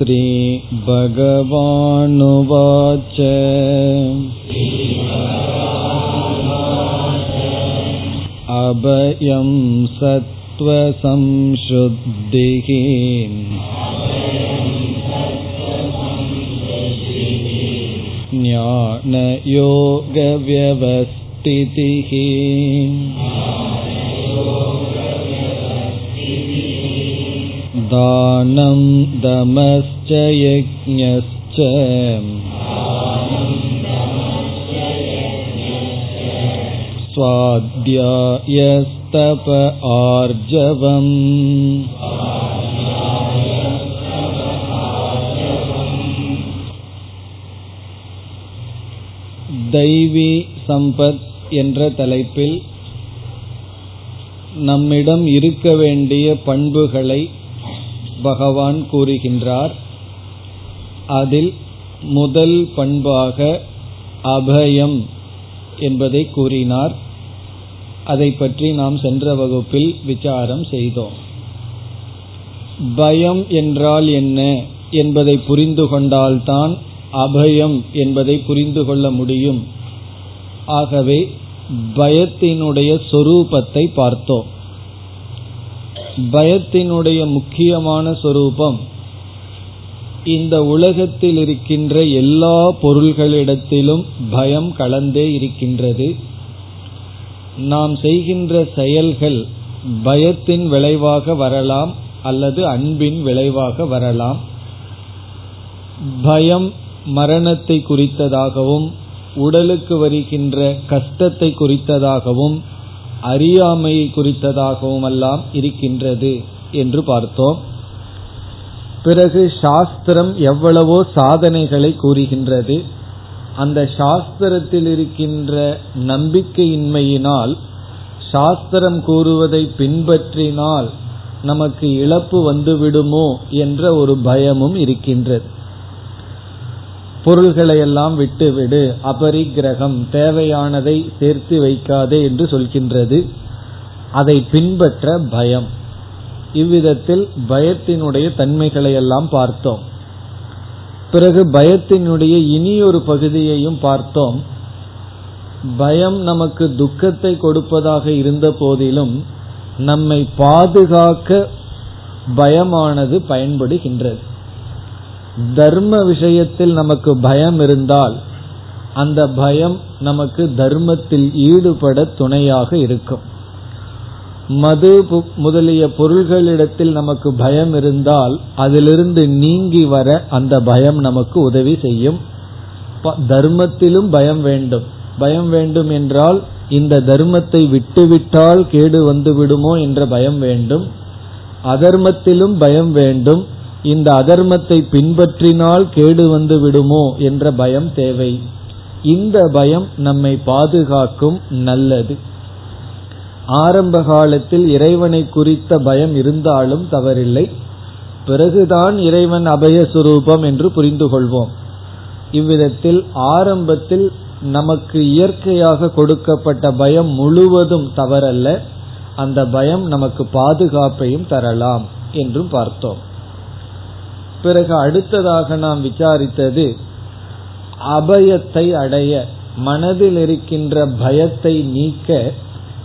श्रीभगवानुवाच अभयं सत्त्वसंशुद्धिः ज्ञानयोगव्यवस्थितिः दानं दमश्च यज्ञश्च स्वाध्यायस्तप आर्जवम् தெய்வீ சம்பத் என்ற தலைப்பில் நம்மிடம் இருக்க வேண்டிய பண்புகளை பகவான் கூறுகின்றார் அதில் முதல் பண்பாக அபயம் என்பதை கூறினார். அதை பற்றி நாம் சென்ற வகுப்பில் விசாரம் செய்தோம். பயம் என்றால் என்ன என்பதை புரிந்து கொண்டால்தான் அபயம் என்பதை புரிந்து கொள்ள முடியும். ஆகவே பயத்தினுடைய சொரூபத்தை பார்த்தோம். பயத்தினுடைய முக்கியமான சொரூபம் இந்த உலகத்தில் இருக்கின்ற எல்லா பொருள்களிடத்திலும் பயம் கலந்தே இருக்கின்றது. நாம் செய்கின்ற செயல்கள் பயத்தின் விளைவாக வரலாம் அல்லது அன்பின் விளைவாக வரலாம். பயம் மரணத்தை குறித்ததாகவும் உடலுக்கு வருகின்ற கஷ்டத்தை குறித்ததாகவும் அறியாமை குறித்ததாகவும் எல்லாம் இருக்கின்றது என்று பார்த்தோம். பிறகு சாஸ்திரம் எவ்வளவோ சாதனைகளை கூறுகின்றது. அந்த சாஸ்திரத்தில் இருக்கின்ற நம்பிக்கையின்மையினால் சாஸ்திரம் கூறுவதை பின்பற்றினால் நமக்கு இழப்பு வந்துவிடுமோ என்ற ஒரு பயமும் இருக்கின்றது. பொருள்களை எல்லாம் விட்டுவிடு. அபரிக்கிரகம் தேவையானதை சேர்த்து வைக்காதே என்று சொல்கின்றது. அதை பின்பற்ற பயம். இவ்விதத்தில் பயத்தினுடைய தன்மைகளை எல்லாம் பார்த்தோம். பிறகு பயத்தினுடைய இனியொரு பகுதியையும் பார்த்தோம். பயம் நமக்கு துக்கத்தை கொடுப்பதாக இருந்த போதிலும் நம்மை பாதுகாக்க பயமானது பயன்படுகின்றது. தர்ம விஷயத்தில் நமக்கு பயம் இருந்தால் அந்த பயம் நமக்கு தர்மத்தில் ஈடுபட துணையாக இருக்கும். மது முதலிய பொருள்களிடத்தில் நமக்கு பயம் இருந்தால் அதிலிருந்து நீங்கி வர அந்த பயம் நமக்கு உதவி செய்யும். தர்மத்திலும் பயம் வேண்டும். பயம் வேண்டும் என்றால் இந்த தர்மத்தை விட்டுவிட்டால் கேடு வந்து விடுமோ என்ற பயம் வேண்டும். அதர்மத்திலும் பயம் வேண்டும். இந்த அதர்மத்தை பின்பற்றினால் கேடு வந்து விடுமோ என்ற பயம் தேவை. இந்த பயம் நம்மை பாதுகாக்கும் நல்லது. ஆரம்ப காலத்தில் இறைவனை குறித்த பயம் இருந்தாலும் தவறில்லை. பிறகுதான் இறைவன் அபயஸ்வரூபம் என்று புரிந்து கொள்வோம். இவ்விதத்தில் ஆரம்பத்தில் நமக்கு இயற்கையாக கொடுக்கப்பட்ட பயம் முழுவதும் தவறல்ல. அந்த பயம் நமக்கு பாதுகாப்பையும் தரலாம் என்றும் பார்த்தோம். பிறகு அடுத்ததாக நாம் விசாரித்தது அபயத்தை அடைய மனதில் இருக்கின்ற பயத்தை நீக்க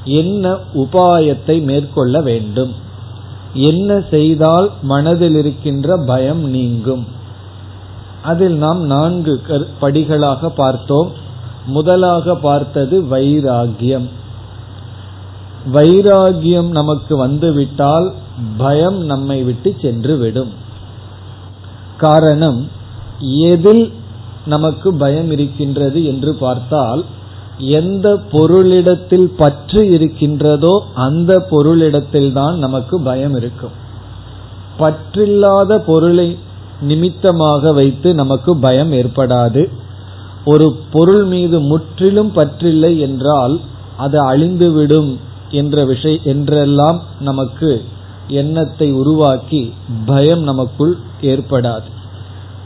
என்ன உபாயத்தை மேற்கொள்ள வேண்டும்? என்ன செய்தால் மனதில் இருக்கின்ற பயம் நீங்கும்? அதில் நாம் நான்கு படிகளாக பார்த்தோம். முதலாக பார்த்தது வைராகியம். வைராகியம் நமக்கு வந்துவிட்டால் பயம் நம்மை விட்டு சென்று விடும். காரணம் எதில் நமக்கு பயம் இருக்கின்றது என்று பார்த்தால் எந்த பொருளிடத்தில் பற்று இருக்கின்றதோ அந்த பொருளிடத்தில் தான் நமக்கு பயம் இருக்கும். பற்றில்லாத பொருளை நிமித்தமாக வைத்து நமக்கு பயம் ஏற்படாது. ஒரு பொருள் மீது முற்றிலும் பற்றில்லை என்றால் அது அழிந்துவிடும் என்ற விஷய என்றெல்லாம் நமக்கு எண்ணத்தை உருவாக்கி பயம் நமக்குள் ஏற்படாது.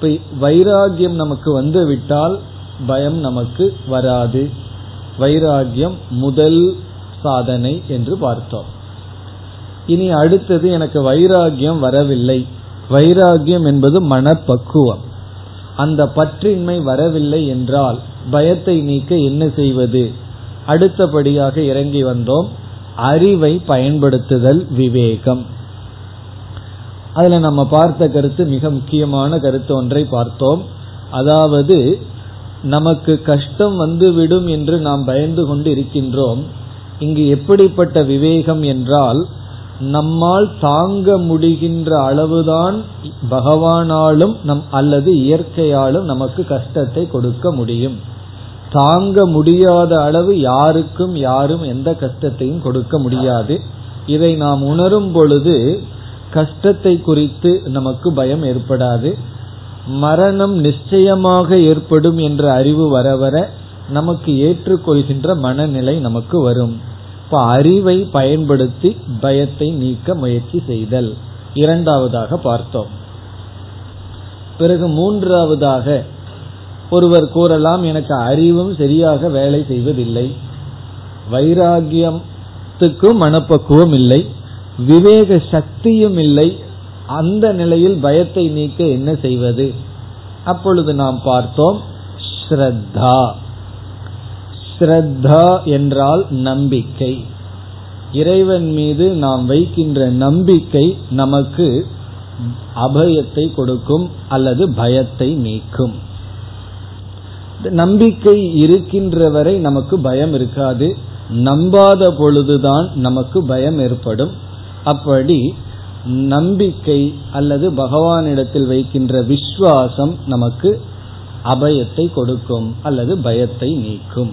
இப்ப வைராகியம் நமக்கு வந்து விட்டால் பயம் நமக்கு வராது. வைராகியம் முதல் சாதனை என்று பார்த்தோம். இனி அடுத்தது எனக்கு வைராகியம் வரவில்லை. வைராகியம் என்பது மனப்பக்குவம். அந்த பற்றின்மை வரவில்லை என்றால் பயத்தை நீக்க என்ன செய்வது? அடுத்தபடியாக இறங்கி வந்தோம். அறிவை பயன்படுத்துதல் விவேகம். அதுல நம்ம பார்த்த கருத்து மிக முக்கியமான கருத்து ஒன்றை பார்த்தோம். அதாவது நமக்கு கஷ்டம் வந்துவிடும் என்று நாம் பயந்து கொண்டு இருக்கின்றோம் இங்கு எப்படிப்பட்ட விவேகம் என்றால் நம்மால் தாங்க முடிகின்ற அளவுதான் பகவானாலும் நம் அல்லது இயற்கையாலும் நமக்கு கஷ்டத்தை கொடுக்க முடியும். தாங்க முடியாத அளவு யாருக்கும் யாரும் எந்த கஷ்டத்தையும் கொடுக்க முடியாது. இதை நாம் உணரும் பொழுது கஷ்டத்தை குறித்து நமக்கு பயம் ஏற்படாது. மரணம் நிச்சயமாக ஏற்படும் என்ற அறிவு வர வர நமக்கு ஏற்றுக்கொள்கின்ற மனநிலை நமக்கு வரும். இப்ப அறிவை பயன்படுத்தி பயத்தை நீக்க முயற்சி செய்தல். இரண்டாவதாக பார்த்தோம். பிறகு மூன்றாவதாக ஒருவர் கூறலாம் எனக்கு அறிவும் சரியாக வேலை செய்வதில்லை. வைராகியத்துக்கும் மனப்பக்குவம் இல்லை. விவேக சக்தியும் இல்லை. அந்த நிலையில் பயத்தை நீக்க என்ன செய்வது? அப்பொழுது நாம் பார்த்தோம் ஸ்ரத்தா. ஸ்ரத்தா என்றால் நம்பிக்கை. இறைவன் மீது நாம் வைக்கின்ற நம்பிக்கை நமக்கு அபயத்தை கொடுக்கும் அல்லது பயத்தை நீக்கும். நம்பிக்கை இருக்கின்ற வரை நமக்கு பயம் இருக்காது. நம்பாத பொழுதுதான் நமக்கு பயம் ஏற்படும். அப்படி நம்பிக்கை அல்லது பகவானிடத்தில் வைக்கின்ற விஸ்வாசம் நமக்கு அபயத்தை கொடுக்கும் அல்லது பயத்தை நீக்கும்.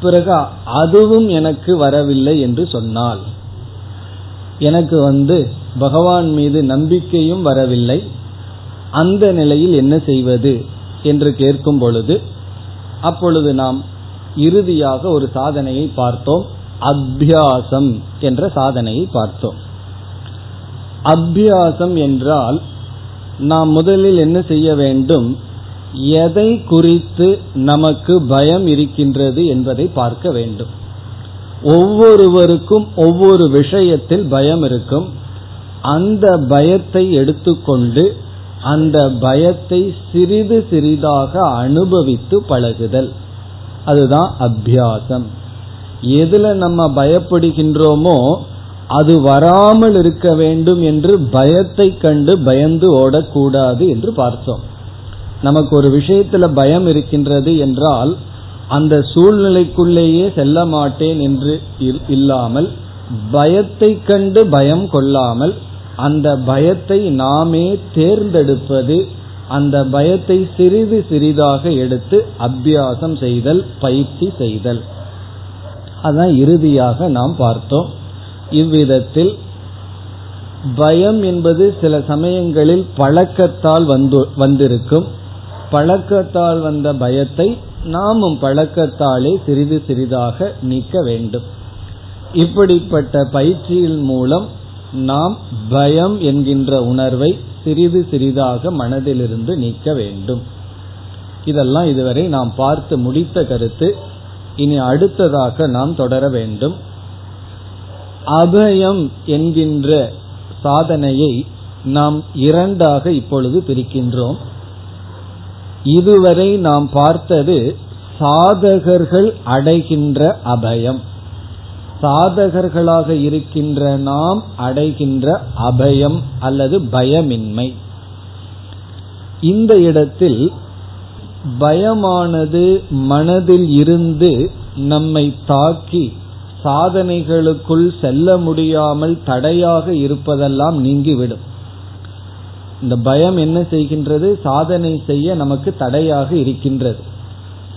பிறகு அதுவும் எனக்கு வரவில்லை என்று சொன்னால் எனக்கு வந்து பகவான் மீது நம்பிக்கையும் வரவில்லை அந்த நிலையில் என்ன செய்வது என்று கேட்கும் பொழுது அப்பொழுது நாம் இறுதியாக ஒரு சாதனையை பார்த்தோம். அபியாசம் என்ற சாதனையை பார்த்தோம். அபியாசம் என்றால் நாம் முதலில் என்ன செய்ய வேண்டும்? எதை குறித்து நமக்கு பயம் இருக்கின்றது என்பதை பார்க்க வேண்டும். ஒவ்வொருவருக்கும் ஒவ்வொரு விஷயத்தில் பயம் இருக்கும். அந்த பயத்தை எடுத்துக்கொண்டு அந்த பயத்தை சிறிது சிறிதாக அனுபவித்து பழகுதல். அதுதான் அபியாசம். எதுல நம்ம பயப்படுகின்றோமோ அது வராமல் இருக்க வேண்டும் என்று பயத்தை கண்டு பயந்து ஓடக்கூடாது என்று பார்த்தோம். நமக்கு ஒரு விஷயத்துல பயம் இருக்கின்றது என்றால் அந்த சூழ்நிலைக்குள்ளேயே செல்ல மாட்டேன் என்று இல்லாமல் பயத்தை கண்டு பயம் கொள்ளாமல் அந்த பயத்தை நாமே தேர்ந்தெடுப்பது அந்த பயத்தை சிறிது சிறிதாக எடுத்து அபியாசம் செய்தல் பயிற்சி செய்தல். அதான் இறுதியாக நாம் பார்த்தோம். இவ்விதத்தில் பயம் என்பது சில சமயங்களில் பழக்கத்தால் வந்து வந்திருக்கும். பழக்கத்தால் வந்த பயத்தை நாமும் பழக்கத்தாலே சிறிது சிறிதாக நீக்க வேண்டும். இப்படிப்பட்ட பயிற்சியின் மூலம் நாம் பயம் என்கின்ற உணர்வை சிறிது சிறிதாக மனதிலிருந்து நீக்க வேண்டும். இதெல்லாம் இதுவரை நாம் பார்த்து முடித்த கருத்து. இனி அடுத்ததாக நாம் தொடர வேண்டும். அபயம் என்கின்ற சாதனையை நாம் இரண்டாக இப்பொழுது பிரிக்கின்றோம். இதுவரை நாம் பார்த்தது சாதகர்கள் அடைகின்ற அபயம். சாதகர்களாக இருக்கின்ற நாம் அடைகின்ற அபயம் அல்லது பயமின்மை. இந்த இடத்தில் பயமானது மனதில் இருந்து நம்மை தாக்கி சாதனைகளுக்குள் செல்ல முடியாமல் தடையாக இருப்பதெல்லாம் நீங்கிவிடும். இந்த பயம் என்ன செய்கின்றது? சாதனை செய்ய நமக்கு தடையாக இருக்கின்றது.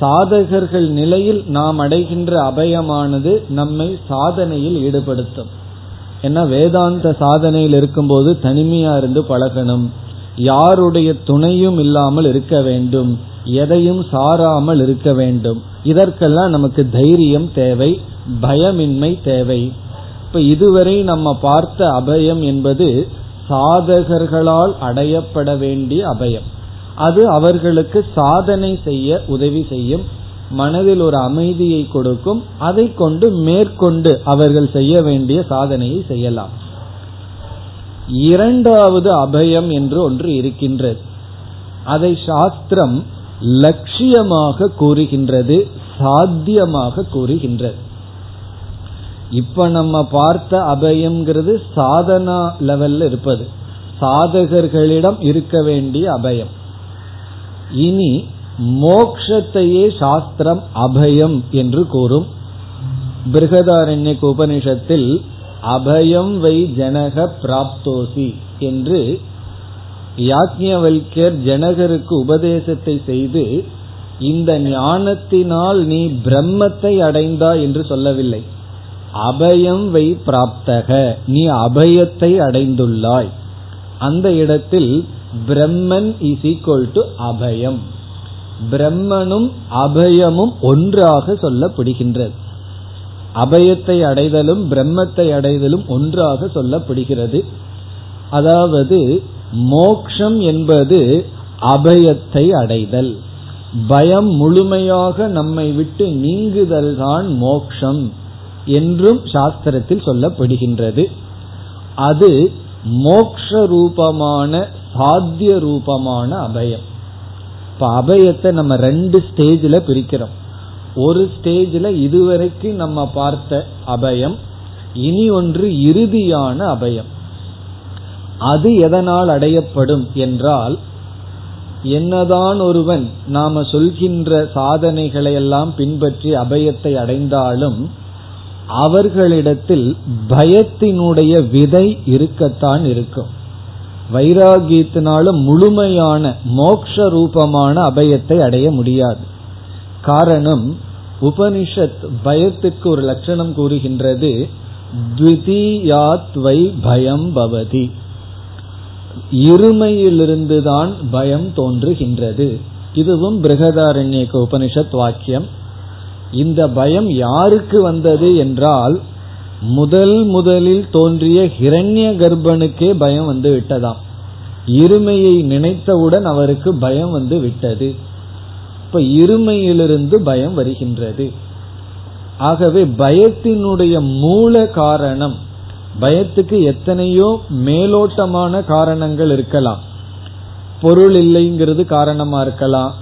சாதகர்கள் நிலையில் நாம் அடைகின்ற அபயமானது நம்மை சாதனையில் ஈடுபடுத்தும். ஏன்னா வேதாந்த சாதனையில் இருக்கும்போது தனிமையா இருந்து பழகணும். யாருடைய துணையும் இல்லாமல் இருக்க வேண்டும். எதையும் சாராமல் இருக்க வேண்டும். இதற்கெல்லாம் நமக்கு தைரியம் தேவை பயமின்மை தேவை. இப்ப இதுவரை நம்ம பார்த்த அபயம் என்பது சாதகர்களால் அடையப்பட வேண்டிய அபயம். அது அவர்களுக்கு சாதனை செய்ய உதவி செய்யும் மனதில் ஒரு அமைதியை கொடுக்கும் அதை கொண்டு மேற்கொண்டு அவர்கள் செய்ய வேண்டிய சாதனையை செய்யலாம். இரண்டாவது அபயம் என்று ஒன்று இருக்கின்றது. அதை சாஸ்திரம் லட்சியமாக கூறுகின்றது சாத்தியமாக கூறுகின்றது. இப்ப நம்ம பார்த்த அபயம்ங்கிறது சாதனா லெவல்ல இருப்பது. சாதகர்களிடம் இருக்க வேண்டிய அபயம். இனி மோக்ஷத்தையே சாஸ்திரம் அபயம் என்று கூறும். பிருகதாரண்யக்கு உபனிஷத்தில் அபயம் வை ஜனக பிராப்தோசி என்று யாக்ஞவல்யர் ஜனகருக்கு உபதேசத்தை செய்து இந்த ஞானத்தினால் நீ பிரம்மத்தை அடைந்தா என்று சொல்லவில்லை. அபயம் வை பிராப்தக நீ அபயத்தை அடைந்துள்ளாய். அந்த இடத்தில் பிரம்மன் இஸ் ஈக்வல் டு அபயம். பிரம்மனும் அபயமும் ஒன்றாக சொல்லப்படுகின்றது. அபயத்தை அடைதலும் பிரம்மத்தை அடைதலும் ஒன்றாக சொல்லப்படுகிறது. அதாவது மோக்ஷம் என்பது அபயத்தை அடைதல். பயம் முழுமையாக நம்மை விட்டு நீங்குதல் தான் மோக்ஷம் என்றும் சாஸ்திரத்தில் சொல்லப்படுகின்றது. அது மோக்ஷ ரூபமான சாத்திய ரூபமான அபயம். இப்ப அபயத்தை நம்ம ரெண்டு ஸ்டேஜில் பிரிக்கிறோம். ஒரு ஸ்டேஜில் இதுவரைக்கும் நம்ம பார்த்த அபயம் இனி ஒன்று இறுதியான அபயம். அது எதனால் அடையப்படும் என்றால் என்னதான் ஒருவன் நாம சொல்கின்ற சாதனைகளை எல்லாம் பின்பற்றி அபயத்தை அடைந்தாலும் அவர்களிடத்தில் பயத்தினுடைய விதை இருக்கத்தான் இருக்கும். வைராகியத்தினாலும் முழுமையான மோக்ஷ ரூபமான அபயத்தை அடைய முடியாது. காரணம் உபனிஷத் பயத்துக்கு ஒரு லட்சணம் கூறுகின்றது பயம் பவதி. இருமையிலிருந்துதான் பயம் தோன்றுகின்றது. இதுவும் பிருகதாரண்யக்க உபனிஷத் வாக்கியம். இந்த பயம் யாருக்கு வந்தது என்றால் முதல் முதலில் தோன்றிய ஹிரண்ய கர்ப்பனுக்கே பயம் வந்து விட்டதாம். இருமையை நினைத்தவுடன் அவருக்கு பயம் வந்து விட்டது. இப்ப இருமையிலிருந்து பயம் வருகின்றது. ஆகவே பயத்தினுடைய மூல காரணம் பயத்துக்கு எத்தனையோ மேலோட்டமான காரணங்கள் இருக்கலாம். பொருள் இல்லைங்கிறது காரணமா இருக்கலாம்.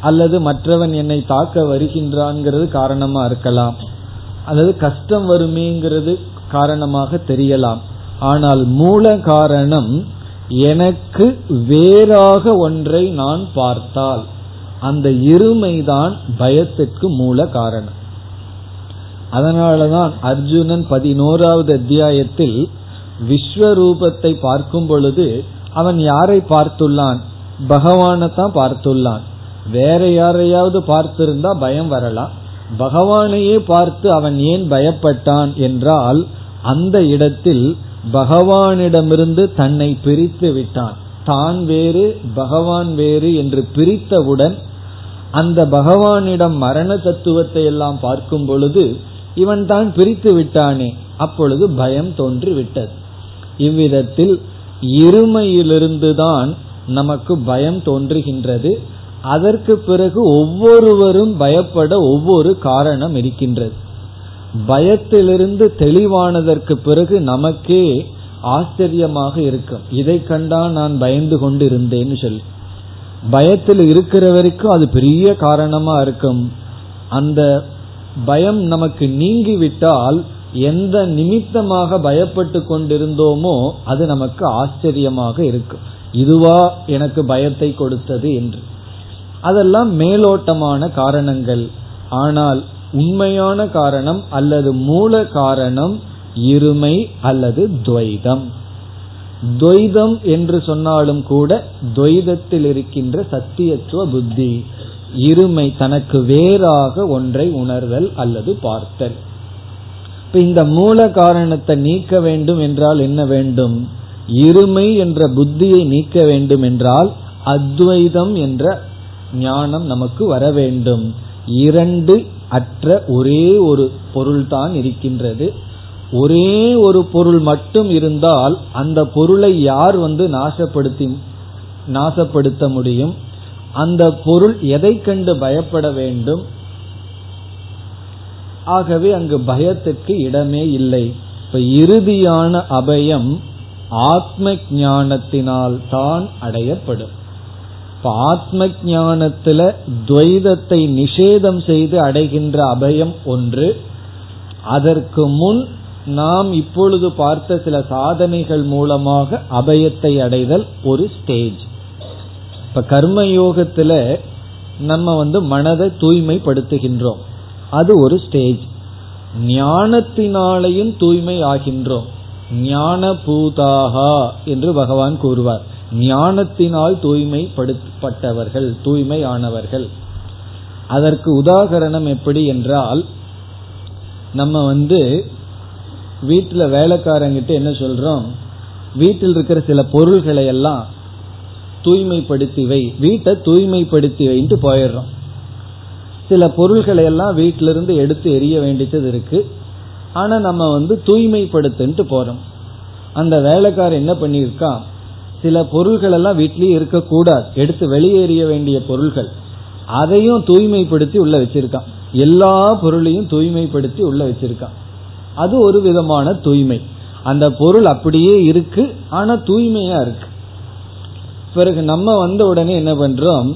அல்லது மற்றவன் என்னை தாக்க வருகின்றான்ங்கிறது காரணமா இருக்கலாம். அல்லது கஷ்டம் வருமேங்கிறது காரணமாக தெரியலாம். ஆனால் மூல காரணம் எனக்கு வேறாக ஒன்றை நான் பார்த்தால் அந்த இருமைதான் பயத்திற்கு மூல காரணம். அதனாலதான் அர்ஜுனன் பதினோராவது அத்தியாயத்தில் விஸ்வரூபத்தை பார்க்கும் பொழுது அவன் யாரை பார்த்துள்ளான்? பகவானை தான் பார்த்துள்ளான். வேற யாரையாவது பார்த்திருந்தா பயம் வரலாம். பகவானையே பார்த்து அவன் ஏன் பயப்பட்டான் என்றால் அந்த இடத்தில் பகவானிடமிருந்து தன்னை பிரித்து விட்டான். தான் வேறு பகவான் வேறு என்று பிரித்தவுடன் அந்த பகவானிடம் மரண தத்துவத்தை எல்லாம் பார்க்கும் பொழுது இவன் தான் பிரித்து விட்டானே. அப்பொழுது பயம் தோன்றி விட்டது இவ்விதத்தில் இருமையிலிருந்துதான் நமக்கு பயம் தோன்றுகின்றது. அதற்கு பிறகு ஒவ்வொருவரும் பயப்பட ஒவ்வொரு காரணம் இருக்கின்றது. பயத்திலிருந்து தெளிவானதற்கு பிறகு நமக்கே ஆச்சரியமாக இருக்கும். இதை கண்டா நான் பயந்து கொண்டு இருந்தேன்னு சொல்லி. பயத்தில் இருக்கிற வரைக்கும் அது பெரிய காரணமா இருக்கும். அந்த பயம் நமக்கு நீங்கிவிட்டால் எந்த நிமித்தமாக பயப்பட்டு கொண்டிருந்தோமோ அது நமக்கு ஆச்சரியமாக இருக்கும். இதுவா எனக்கு பயத்தை கொடுத்தது என்று. அதெல்லாம் மேலோட்டமான காரணங்கள். ஆனால் உண்மையான காரணம் அல்லது மூல காரணம் இருமை அல்லது துவைதம். துவைதம் என்று சொன்னாலும் கூட துவைதத்தில் இருக்கின்ற சத்தியத்துவ புத்தி. இருமை தனக்கு வேறாக ஒன்றை உணர்தல் அல்லது பார்த்தல். இப்ப இந்த மூல காரணத்தை நீக்க வேண்டும் என்றால் என்ன வேண்டும்? இருமை என்ற புத்தியை நீக்க வேண்டும் என்றால் அத்வைதம் என்ற ஞானம் நமக்கு வர வேண்டும். இரண்டு அற்ற ஒரே ஒரு பொருள்தான் இருக்கின்றது. ஒரே ஒரு பொருள் மட்டும் இருந்தால் அந்த பொருளை யார் வந்து நாசப்படுத்தி நாசப்படுத்த முடியும்? அந்த பொருள் எதை கண்டு பயப்பட வேண்டும்? ஆகவே அங்கு பயத்துக்கு இடமே இல்லை. இப்ப இறுதியான அபயம் ஆத்ம ஞானத்தினால் தான் அடையப்படும். இப்ப ஆத்ம ஞானத்துல துவைதத்தை நிஷேதம் செய்து அடைகின்ற அபயம் ஒன்று. அதற்கு முன் நாம் இப்பொழுது பார்த்த சில சாதனைகள் மூலமாக அபயத்தை அடைதல் ஒரு ஸ்டேஜ் இப்ப கர்மயோகத்துல நம்ம வந்து மனதை தூய்மைப்படுத்துகின்றோம். அது ஒரு ஸ்டேஜ் ஞானத்தினாலையும் தூய்மை ஆகின்றோம். ஞான பூதாகா என்று பகவான் கூறுவார். ஞானத்தினால் தூய்மைப்படுத்தப்பட்டவர்கள் தூய்மையானவர்கள். அதற்கு உதாகரணம் எப்படி என்றால் நம்ம வந்து வீட்டில் வேலைக்காரங்கிட்ட என்ன சொல்றோம்? வீட்டில் இருக்கிற சில பொருள்களை எல்லாம் தூய்மைப்படுத்தி வை வீட்டை தூய்மைப்படுத்தி வைன்ட்டு போயிடுறோம். சில பொருள்களை எல்லாம் வீட்டிலிருந்து எடுத்து எரிய வேண்டியது இருக்கு. ஆனா நம்ம வந்து தூய்மைப்படுத்துன்ட்டு போறோம். அந்த வேலைக்காரர் என்ன பண்ணியிருக்கா? சில பொருள்கள் எல்லாம் வீட்லயே இருக்கக்கூடாது. எடுத்து வெளியேறிய வேண்டிய பொருள்கள். அதையும் தூய்மைப்படுத்தி உள்ள வச்சிருக்கான். எல்லா பொருளையும் தூய்மைப்படுத்தி உள்ள வச்சிருக்கான். அது ஒரு விதமான தூய்மை. அந்த பொருள் அப்படியே இருக்கு. ஆனா தூய்மையா இருக்கு. பிறகு நம்ம வந்த உடனே என்ன பண்றோம்?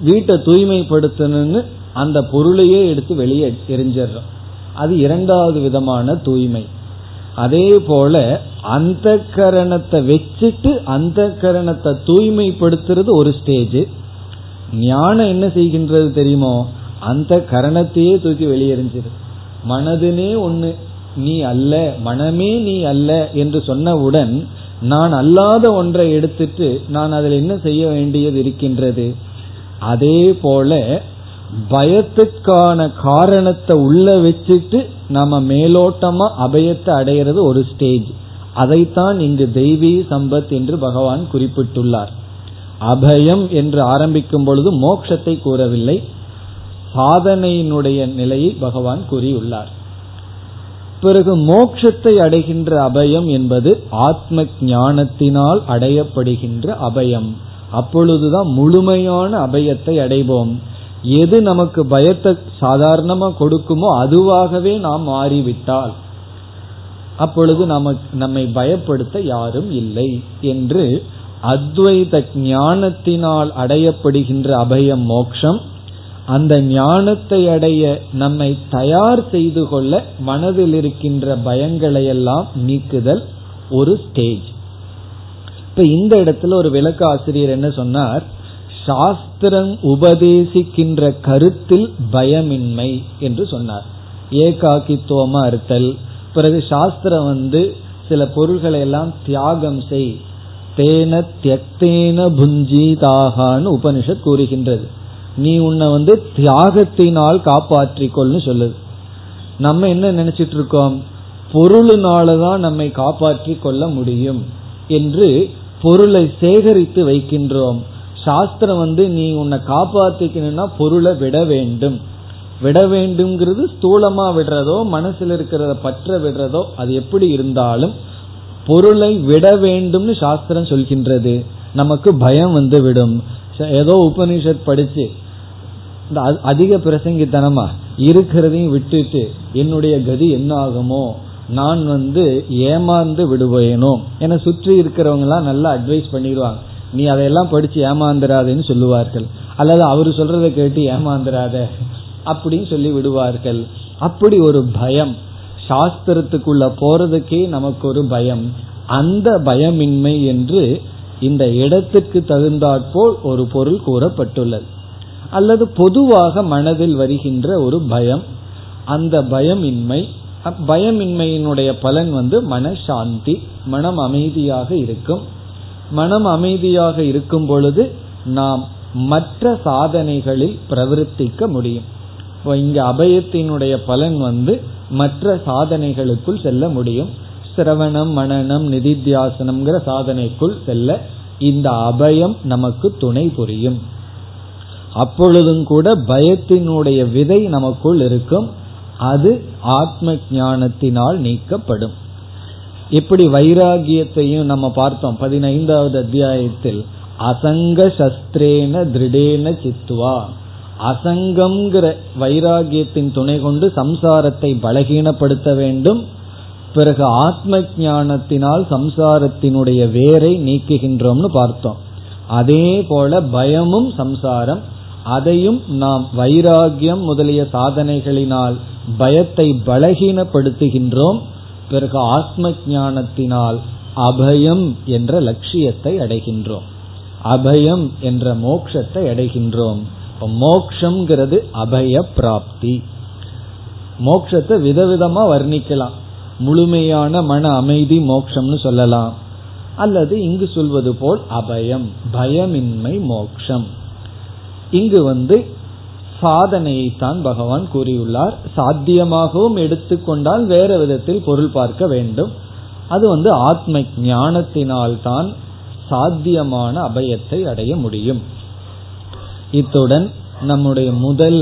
வீட்டை தூய்மைப்படுத்தணும்னு அந்த பொருளையே எடுத்து வெளியே எரிஞ்சிடறோம் அது இரண்டாவது விதமான தூய்மை. அதே போல அந்த கரணத்தை வச்சுட்டு அந்த கரணத்தை தூய்மைப்படுத்துறது ஒரு ஸ்டேஜ் ஞானம் என்ன செய்கின்றது தெரியுமோ? அந்த கரணத்தையே தூக்கி வெளியெறிஞ்சிரு மனதுனே ஒண்ணு நீ அல்ல மனமே நீ அல்ல என்று சொன்னவுடன் நான் அல்லாத ஒன்றை எடுத்துட்டு நான் அதில் என்ன செய்ய வேண்டியது இருக்கின்றது? அதே போல பயத்துக்கான காரணத்தை உள்ள வச்சுட்டு நம்ம மேலோட்டமா அபயத்தை அடையிறது ஒரு ஸ்டேஜ் அதைத்தான் இங்கு தெய்வீ சம்பத் என்று பகவான் குறிப்பிட்டுள்ளார். அபயம் என்று ஆரம்பிக்கும் பொழுது மோட்சத்தை கூறவில்லை. சாதனையினுடைய நிலையை பகவான் கூறியுள்ளார். பிறகு மோட்சத்தை அடைகின்ற அபயம் என்பது ஆத்ம ஞானத்தினால் அடையப்படுகின்ற அபயம். அப்பொழுதுதான் முழுமையான அபயத்தை அடைவோம். எது நமக்கு பயத்தை சாதாரணமா கொடுக்குமோ அதுவாகவே நாம் மாறிவிட்டால் அப்பொழுது நமக்கு நம்மை பயப்படுத்த யாரும் இல்லை என்று அத்வைத ஞானத்தினால் அடையப்படுகின்ற அபயம் மோக்ஷம் அந்த ஞானத்தை அடைய நம்மை தயார் செய்து கொள்ள மனதில் இருக்கின்ற பயங்களையெல்லாம் நீக்குதல் ஒரு ஸ்டேஜ் இப்ப இந்த இடத்துல ஒரு விளக்க ஆசிரியர் என்ன சொன்னார்? சாஸ்திரம் உபதேசிக்கின்ற கருத்தில் பயமின்மை என்று சொன்னார். ஏகாக்கித்துவமா இருத்தல். பிறகு சாஸ்திரம் வந்து சில பொருள்களை எல்லாம் தியாகம் செய். தேன தியக்தேன புஞ்சிதாகான்னு உபனிஷத் கூறுகின்றது. நீ உன்னை வந்து தியாகத்தினால் காப்பாற்றிக்கொள்னு சொல்லுது. நம்ம என்ன நினைச்சிட்டு இருக்கோம் பொருளினாலதான் நம்மை காப்பாற்றி கொள்ள முடியும் என்று பொருளை சேகரித்து வைக்கின்றோம். சாஸ்திரம் வந்து நீ உன்னை காப்பாத்திக்கணும்னா பொருளை விட வேண்டும். விட வேண்டும்ங்கிறது ஸ்தூலமா விடுறதோ மனசுல இருக்கிறத பற்ற விடுறதோ அது எப்படி இருந்தாலும் பொருளை விட வேண்டும்னு சாஸ்திரம் சொல்கின்றது. நமக்கு பயம் வந்து விடும் ஏதோ உபனிஷத் படிச்சு இந்த அதிக பிரசங்கித்தனமா இருக்கிறதையும் விட்டுட்டு என்னுடைய கதி என்ன ஆகுமோ நான் வந்து ஏமாந்து விடுவேனோ என சுற்றி இருக்கிறவங்க எல்லாம் நல்லா அட்வைஸ் பண்ணிடுவாங்க. நீ அதையெல்லாம் படிச்சு ஏமாந்துராதேன்னு சொல்லுவார்கள். அல்லது அவர் சொல்றதை கேட்டு ஏமாந்துராத அப்படின்னு சொல்லி விடுவார்கள். அப்படி ஒரு பயம். சாஸ்திரத்துக்குள்ள போறதுக்கே நமக்கு ஒரு பயம். அந்த பயமின்மை என்று இந்த இடத்துக்கு தகுந்தாற்போல் ஒரு பொருள் கூறப்பட்டுள்ளது. அல்லது பொதுவாக மனதில் வருகின்ற ஒரு பயம். அந்த பயமின்மை பயமின்மையினுடைய பலன் வந்து மனசாந்தி மனம் அமைதியாக இருக்கும். மனம் அமைதியாக இருக்கும் பொழுது நாம் மற்ற சாதனைகளில் பிரவர்த்திக்க முடியும். இங்க அபயத்தினுடைய பலன் வந்து மற்ற சாதனைகளுக்குள் செல்ல முடியும். சிரவணம் மனநம் நிதித்தியாசனம்ங்கிற சாதனைக்குள் செல்ல இந்த அபயம் நமக்கு துணை புரியும். அப்பொழுதும் கூட பயத்தினுடைய விதை நமக்குள் இருக்கும். அது ஆத்ம ஞானத்தினால் நீக்கப்படும். இப்படி வைராகியத்தையும் நம்ம பார்த்தோம். பதினைந்தாவது அத்தியாயத்தில் அசங்க சஸ்திரேன திருடேன சித்துவா. அசங்கம்ங்கிற வைராகியத்தின் துணை கொண்டு சம்சாரத்தை பலகீனப்படுத்த வேண்டும். பிறகு ஆத்ம ஞானத்தினால் சம்சாரத்தினுடைய வேரை நீக்குகின்றோம்னு பார்த்தோம். அதே போல பயமும் சம்சாரம். அதையும் நாம் வைராகியம் முதலிய சாதனைகளினால் பயத்தை பலகீனப்படுத்துகின்றோம். பிறகு ஆத்ம ஞானத்தினால் அபயம் என்ற லட்சியத்தை அடைகின்றோம். அபயம் என்ற மோக்ஷத்தை அடைகின்றோம். மோக்ஷங்கிறது அபய பிராப்தி. மோக்ஷத்தை விதவிதமா வர்ணிக்கலாம். முழுமையான மன அமைதி மோக்ஷம்னு சொல்லலாம். அல்லது இங்கு சொல்வது போல் அபயம் பயமின்மை மோக்ஷம். இங்கு வந்து சாதனையை தான் பகவான் கூறியுள்ளார். சாத்தியமாகவும் எடுத்துக்கொண்டால் வேற விதத்தில் பொருள் பார்க்க வேண்டும். அது வந்து ஆத்ம ஞானத்தினால்தான் சாத்தியமான அபயத்தை அடைய முடியும். இத்துடன் நம்முடைய முதல்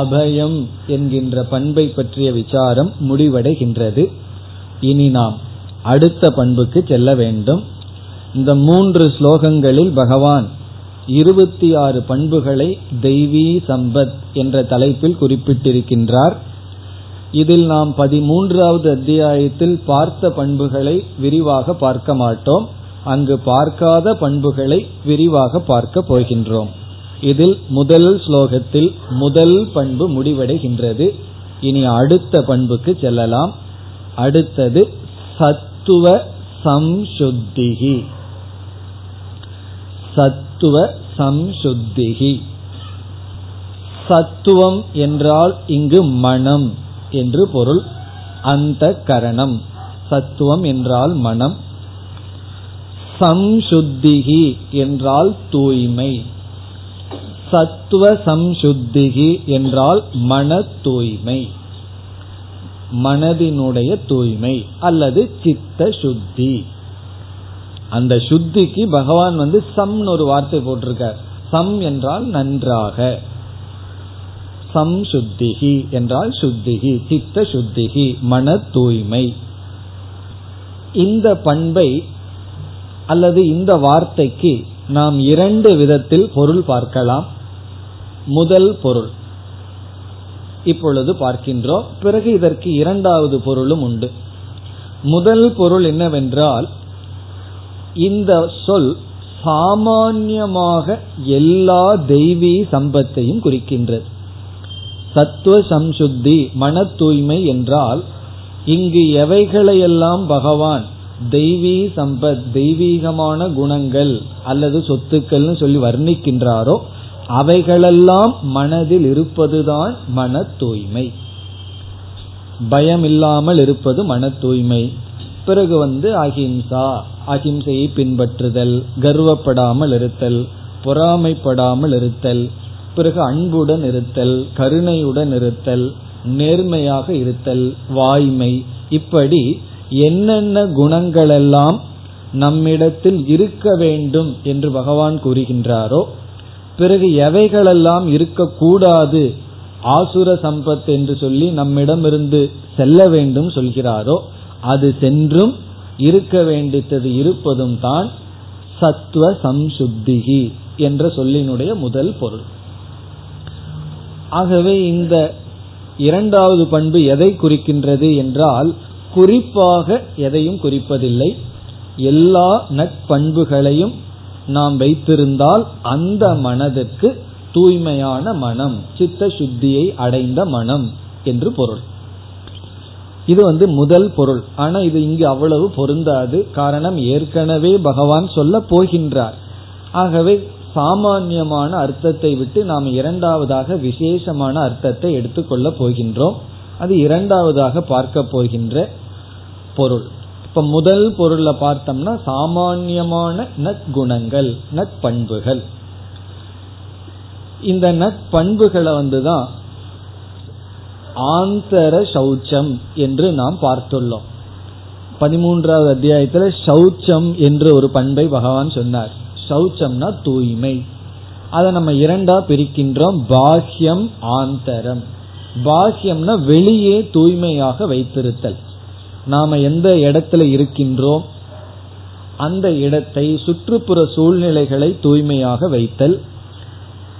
அபயம் என்கின்ற பண்பை பற்றிய விசாரம் முடிவடைகின்றது. இனி நாம் அடுத்த பண்புக்கு செல்ல வேண்டும். இந்த மூன்று ஸ்லோகங்களில் பகவான் இருபத்தி ஆறு பண்புகளை தெய்வீ சம்பத் என்ற தலைப்பில் குறிப்பிட்டிருக்கின்றார். இதில் நாம் பதிமூன்றாவது அத்தியாயத்தில் பார்த்த பண்புகளை விரிவாக பார்க்க மாட்டோம். அங்கு பார்க்காத பண்புகளை விரிவாக பார்க்க போகின்றோம். இதில் முதல் ஸ்லோகத்தில் முதல் பண்பு முடிவடைகின்றது. இனி அடுத்த பண்புக்கு செல்லலாம். அடுத்தது சத்துவ சம்சுத்திகி. சத்துவ சம்சுத்திகி. சத்துவம் என்றால் இங்கு மனம் என்று பொருள். அந்த கரணம் சத்துவம் என்றால் மனம். சம்சுத்திகி என்றால் தூய்மை. சத்துவ சம்சுத்திகி என்றால் மன தூய்மை மனதினுடைய தூய்மை அல்லது சித்த சுத்தி. அந்த சுத்திக்கு பகவான் வந்து சம்னு ஒரு வார்த்தை போட்டிருக்கார். சம் என்றால் நன்றாக. சம் சுத்திகி என்றால் சுத்திகி சித்த சுத்திகி மன தூய்மை. இந்த பண்பை அல்லது இந்த வார்த்தைக்கு நாம் இரண்டு விதத்தில் பொருள் பார்க்கலாம். முதல் பொருள் இப்பொழுது பார்க்கின்றோம் பிறகு இதற்கு இரண்டாவது பொருளும் உண்டு. முதல் பொருள் என்னவென்றால் இந்த சொல் சாமான்யமாக எல்லா தெய்வீ சம்பத்தையும் குறிக்கின்றது. சத்துவ சம்சுத்தி மன தூய்மை என்றால் இங்கு எவைகளையெல்லாம் பகவான் தெய்வீ சம்பத் தெய்வீகமான குணங்கள் அல்லது சொத்துக்கள்னு சொல்லி வர்ணிக்கின்றாரோ அவைகளெல்லாம் மனதில் இருப்பதுதான் மன தூய்மை பயம் இல்லாமல் இருப்பது மன தூய்மை பிறகு வந்து அஹிம்சா அஹிம்சையை பின்பற்றுதல் கர்வப்படாமல் இருத்தல் பொறாமைப்படாமல் இருத்தல் பிறகு அன்புடன் இருத்தல் கருணையுடன் இருத்தல் நேர்மையாக இருத்தல் வாய்மை. இப்படி என்னென்ன குணங்களெல்லாம் நம்மிடத்தில் இருக்க வேண்டும் என்று பகவான் கூறுகின்றாரோ பிறகு எவைகளெல்லாம் இருக்கக்கூடாது? ஆசுர சம்பத் என்று சொல்லி நம்மிடமிருந்து செல்ல வேண்டும் சொல்கிறாரோ அது சென்றும் இருக்க வேண்டித்தது இருப்பதும் தான் சத்துவ சம்சுத்திகி என்ற சொல்லினுடைய முதல் பொருள். ஆகவே இந்த இரண்டாவது பண்பு எதை குறிக்கின்றது என்றால் குறிப்பாக எதையும் குறிப்பதில்லை. எல்லா நட்பண்புகளையும் நாம் வைத்திருந்தால் அந்த மனதுக்கு தூய்மையான மனம் சித்த சுத்தியை அடைந்த மனம் என்று பொருள். இது வந்து முதல் பொருள். ஆனா இது இங்கு அவ்வளவு பொருந்தாது. காரணம் ஏற்கனவே பகவான் சொல்ல போகின்றார். ஆகவே சாமான்யமான அர்த்தத்தை விட்டு நாம் இரண்டாவதாக விசேஷமான அர்த்தத்தை எடுத்துக்கொள்ள போகின்றோம். அது இரண்டாவதாக பார்க்க போகின்ற பொருள். இப்ப முதல் பொருள்ல பார்த்தோம்னா சாமான்யமான நற்குணங்கள் நற்பண்புகள் இந்த நற்பண்புகளை வந்துதான் ஆந்தர சௌச்சம் என்று நாம் பார்த்துள்ளோம். பதிமூன்றாவது அத்தியாயத்துல சௌச்சம் என்று ஒரு பண்பை பகவான் சொன்னார். சௌச்சம்னா தூய்மை. அதை நம்ம இரண்டா பிரிக்கின்றோம். பாஹ்யம் ஆந்தரம். பாஹ்யம்னா வெளியே தூய்மையாக வைத்திருத்தல். நாம எந்த இடத்துல இருக்கின்றோம் அந்த இடத்தை சுற்றுப்புற சூழ்நிலைகளை தூய்மையாக வைத்தல்.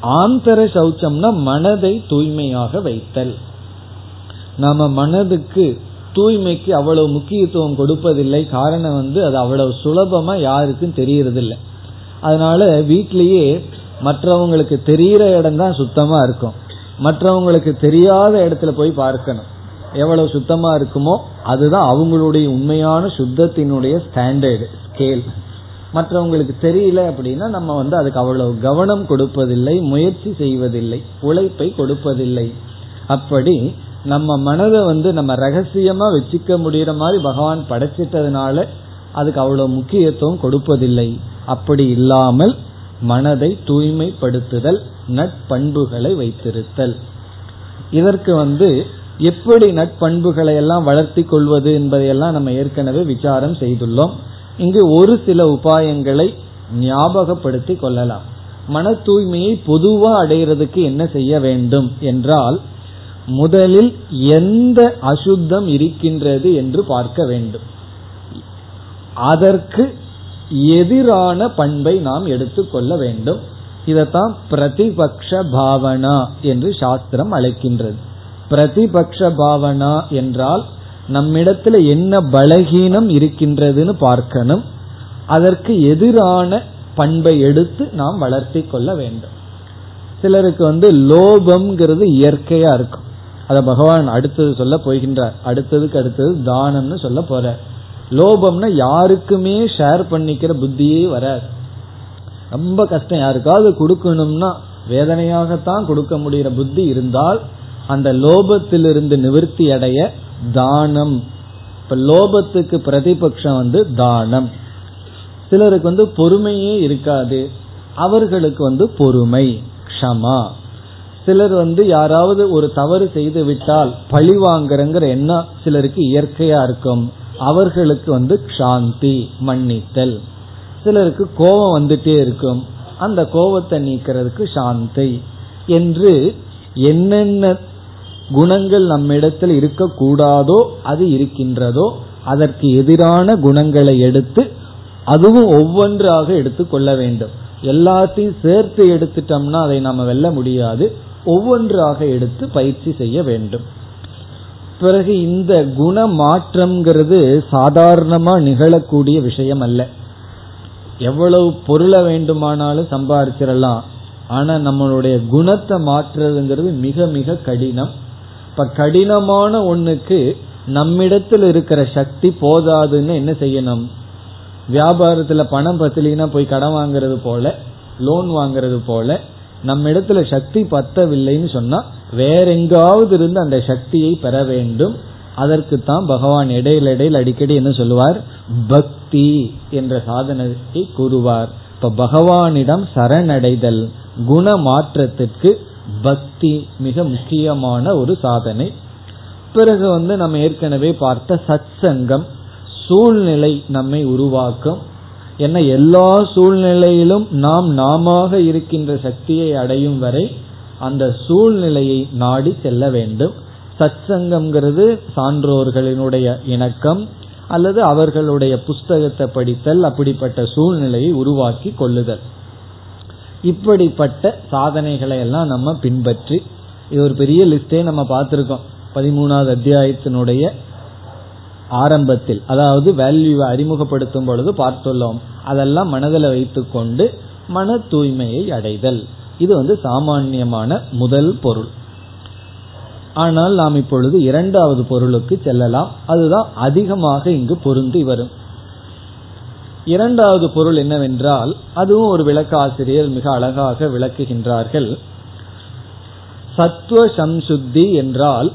ஆந்தர சௌச்சம்னா மனதை தூய்மையாக வைத்தல். நாம மனதுக்கு தூய்மைக்கு அவ்வளவு முக்கியத்துவம் கொடுப்பதில்லை. காரணம் வந்து அது அவ்வளவு சுலபமா யாருக்கும் தெரியறதில்லை. அதனால வீட்லயே மற்றவங்களுக்கு தெரிகிற இடம் தான் சுத்தமா இருக்கும். மற்றவங்களுக்கு தெரியாத இடத்துல போய் பார்க்கணும். எவ்வளவு சுத்தமா இருக்குமோ அதுதான் அவங்களுடைய உண்மையான சுத்தத்தினுடைய ஸ்டாண்டர்டு ஸ்கேல் மற்றவங்களுக்கு தெரியல அப்படின்னா நம்ம வந்து அதுக்கு அவ்வளவு கவனம் கொடுப்பதில்லை முயற்சி செய்வதில்லை உழைப்பை கொடுப்பதில்லை. அப்படி நம்ம மனதை வந்து நம்ம ரகசியமா வச்சுக்க முடிகிற மாதிரி பகவான் படைச்சிட்டதுனால அதுக்கு அவ்வளவு முக்கியத்துவம் கொடுப்பதில்லை. அப்படி இல்லாமல் மனதை தூய்மைப்படுத்துதல் நட்பண்புகளை வைத்திருத்தல். இதற்கு வந்து எப்படி நட்பண்புகளை எல்லாம் வளர்த்தி கொள்வது என்பதையெல்லாம் நம்ம ஏற்கனவே விசாரம் செய்துள்ளோம். இங்கு ஒரு சில உபாயங்களை ஞாபகப்படுத்தி கொள்ளலாம். மன தூய்மையை பொதுவா அடைகிறதுக்கு என்ன செய்ய வேண்டும் என்றால் முதலில் எந்த அசுத்தம் இருக்கின்றது என்று பார்க்க வேண்டும். அதற்கு எதிரான பண்பை நாம் எடுத்துக்கொள்ள வேண்டும். இதைத்தான் பிரதிபக்ஷ பாவனா என்று சாஸ்திரம் அழைக்கின்றது. பிரதிபக்ஷ பாவனா என்றால் நம்மிடத்துல என்ன பலகீனம் இருக்கின்றதுன்னு பார்க்கணும். அதற்கு எதிரான பண்பை எடுத்து நாம் வளர்த்தி கொள்ள வேண்டும். சிலருக்கு வந்து லோபம்ங்கிறது இயற்கையா இருக்கும். அத பகவான் அடுத்தது சொல்ல போகின்றார். அடுத்ததுக்கு அடுத்தது தானம்னு சொல்ல போற லோபம்னா யாருக்குமே ஷேர் பண்ணிக்கிற புத்தியே வராது. ரொம்ப கஷ்டம். யாருக்காவது கொடுக்கணும்னா வேதனையாகத்தான் கொடுக்க முடிகிற புத்தி இருந்தால் அந்த லோபத்திலிருந்து நிவர்த்தி அடைய தானம். இப்ப லோபத்துக்கு பிரதிபக்ஷம் வந்து தானம். சிலருக்கு வந்து பொறுமையே இருக்காது. அவர்களுக்கு வந்து பொறுமை க்ஷமா. சிலர் வந்து யாராவது ஒரு தவறு செய்து விட்டால் பழி வாங்குறங்கிற எண்ணம் சிலருக்கு இயற்கையா இருக்கும். அவர்களுக்கு வந்து சாந்தி மன்னித்தல். சிலருக்கு கோபம் வந்துட்டே இருக்கும். அந்த கோபத்தை நீக்கிறதுக்கு சாந்தி. என்று என்னென்ன குணங்கள் நம்மிடத்தில் இருக்கக்கூடாதோ அது இருக்கின்றதோ அதற்கு எதிரான குணங்களை எடுத்து அதுவும் ஒவ்வொன்றாக எடுத்துக்கொள்ள வேண்டும். எல்லாத்தையும் சேர்த்து எடுத்துட்டோம்னா அதை நம்ம வெல்ல முடியாது. ஒவ்வொன்றாக எடுத்து பயிற்சி செய்ய வேண்டும். பிறகு இந்த குண மாற்றம்ங்கிறது சாதாரணமா நிகழக்கூடிய விஷயம் அல்ல எவ்வளவு பொருளை வேண்டுமானாலும் சம்பாதிச்சிடலாம் ஆனா நம்மளுடைய குணத்தை மாற்றுறதுங்கிறது மிக மிக கடினம். இப்ப கடினமான ஒண்ணுக்கு நம்மிடத்தில் இருக்கிற சக்தி போதாதுன்னு என்ன செய்யணும்? வியாபாரத்துல பணம் பத்தலினா போய் கடன் வாங்குறது போல லோன் வாங்குறது போல நம்ம இடத்துல சக்தி பத்தவில்லைன்னு சொன்னா வேற எங்காவது இருந்து அந்த சக்தியை பெற வேண்டும். அதற்கு தான் பகவான் இடையில இடையில் அடிக்கடி என்ன சொல்லுவார்? பக்தி என்ற சாதனத்தை கூறுவார். இப்ப பகவானிடம் சரணடைதல் குண மாற்றத்திற்கு பக்தி மிக முக்கியமான ஒரு சாதனை. பிறகு வந்து நம்ம ஏற்கனவே பார்த்த சத் சங்கம் சூழ்நிலை நம்மை உருவாக்கும். என்ன எல்லா சூழ்நிலையிலும் நாம் நாம இருக்கின்ற சக்தியை அடையும் வரை அந்த சூழ்நிலையை நாடி செல்ல வேண்டும். சத் சங்கம்ங்கிறது சான்றோர்களினுடைய இணக்கம் அல்லது அவர்களுடைய புஸ்தகத்தை படித்தல் அப்படிப்பட்ட சூழ்நிலையை உருவாக்கி கொள்ளுதல். இப்படிப்பட்ட சாதனைகளை எல்லாம் நம்ம பின்பற்றி இது ஒரு பெரிய லிஸ்டே நம்ம பார்த்திருக்கோம். பதிமூணாவது அத்தியாயத்தினுடைய ஆரம்பத்தில் அதாவது வேல்யூவை அறிமுகப்படுத்தும் பொழுது பார்த்துள்ளோம். அதெல்லாம் மனதில் வைத்துக்கொண்டு மன தூய்மையை அடைதல். இது வந்து சாமான்யமான முதல் பொருள். ஆனால் நாம் இப்பொழுது இரண்டாவது பொருளுக்கு செல்லலாம். அதுதான் அதிகமாக இங்கு பொருந்தி வரும். இரண்டாவது பொருள் என்னவென்றால் அதுவும் ஒரு விளக்காசிரியர் மிக அழகாக விளக்குகின்றார்கள். சத்துவ சம்சுத்தி என்றால்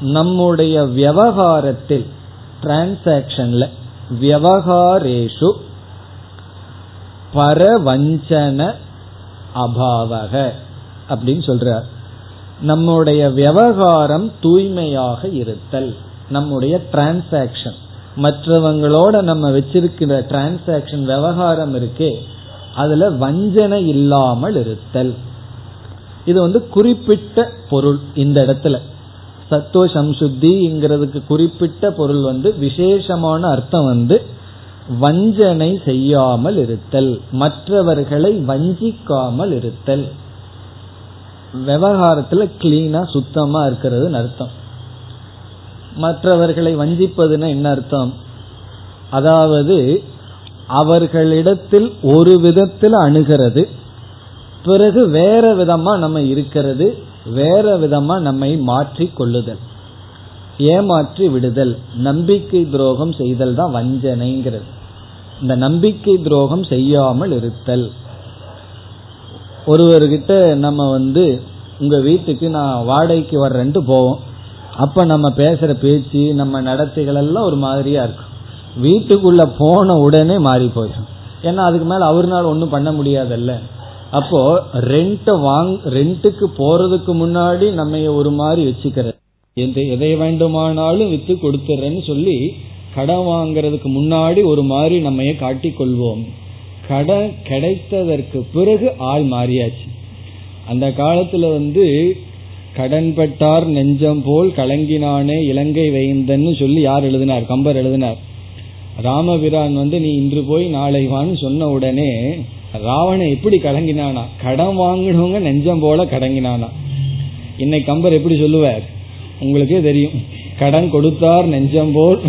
நம்முடைய விவகாரத்தில் டிரான்சாக்சன்ல விவகாரேஷு பரவஞ்சன அபாவக அப்படின்னு சொல்றார். நம்முடைய விவகாரம் தூய்மையாக இருத்தல் நம்முடைய டிரான்சாக்சன் மற்றவங்களோட நம்ம வச்சிருக்கிற டிரான்சாக்சன் விவகாரம் இருக்கே அதுல வஞ்சனை இல்லாமல் இருத்தல். இது வந்து குறிப்பிட்ட பொருள் இந்த இடத்துல. சத்துவ சம்சுத்திங்கிறதுக்கு குறிப்பிட்ட பொருள் வந்து விசேஷமான அர்த்தம் வந்து வஞ்சனை செய்யாமல் இருத்தல் மற்றவர்களை வஞ்சிக்காமல் இருத்தல். விவகாரத்துல கிளீனா சுத்தமா இருக்கிறதுன்னு அர்த்தம். மற்றவர்களை வஞ்சிப்பதுன்னா என்ன அர்த்தம்? அதாவது அவர்களிடத்தில் ஒரு விதத்தில் அணுகிறது பிறகு வேற விதமா நம்ம இருக்கிறது வேற விதமா நம்மை மாற்றி கொள்ளுதல் ஏமாற்றி விடுதல் நம்பிக்கை துரோகம் செய்தல் தான் வஞ்சனைங்கிறது. இந்த நம்பிக்கை துரோகம் செய்யாமல் இருத்தல். ஒருவர்கிட்ட நம்ம வந்து உங்க வீட்டுக்கு நான் வாடகைக்கு வர்றேன்ட்டு போவோம். அப்ப நம்ம பேசுற பேச்சு நம்ம நடத்தைகள் எல்லாம் ஒரு மாதிரியா இருக்கும். வீட்டுக்குள்ள போன உடனே மாறி போயிடும். ஏன்னா அதுக்கு மேல அவர்னால ஒன்றும் பண்ண முடியாதல்ல. அப்போ ரெண்ட்டை வாங் ரெண்ட்டுக்கு போறதுக்கு முன்னாடி நம்ம ஒரு மாதிரி வச்சுக்கிறது எந்த எதை வேண்டுமானாலும் வித்து கொடுத்துறேன்னு சொல்லி கடன் வாங்குறதுக்கு முன்னாடி ஒரு மாதிரி நம்ம காட்டி கொள்வோம். கடன் கிடைத்ததற்கு பிறகு ஆள் மாறியாச்சு. அந்த காலத்துல வந்து கடன்பட்டார் நெஞ்சம் போல் கலங்கினானே இலங்கை வைந்தன்னு சொல்லி யார் எழுதினார்? கம்பர் எழுதினார். ராமபிரான் வந்து நீ இன்று போய் நாளை வான்னு சொன்ன உடனே ராவணன் எப்படி கலங்கினானா? கடன் வாங்கினவங்க நெஞ்சம் போல கடங்கினானா இன்னைக்கு கம்பர் எப்படி சொல்லுவார்? உங்களுக்கே தெரியும். கடன் கொடுத்தார் நெஞ்சம் போல்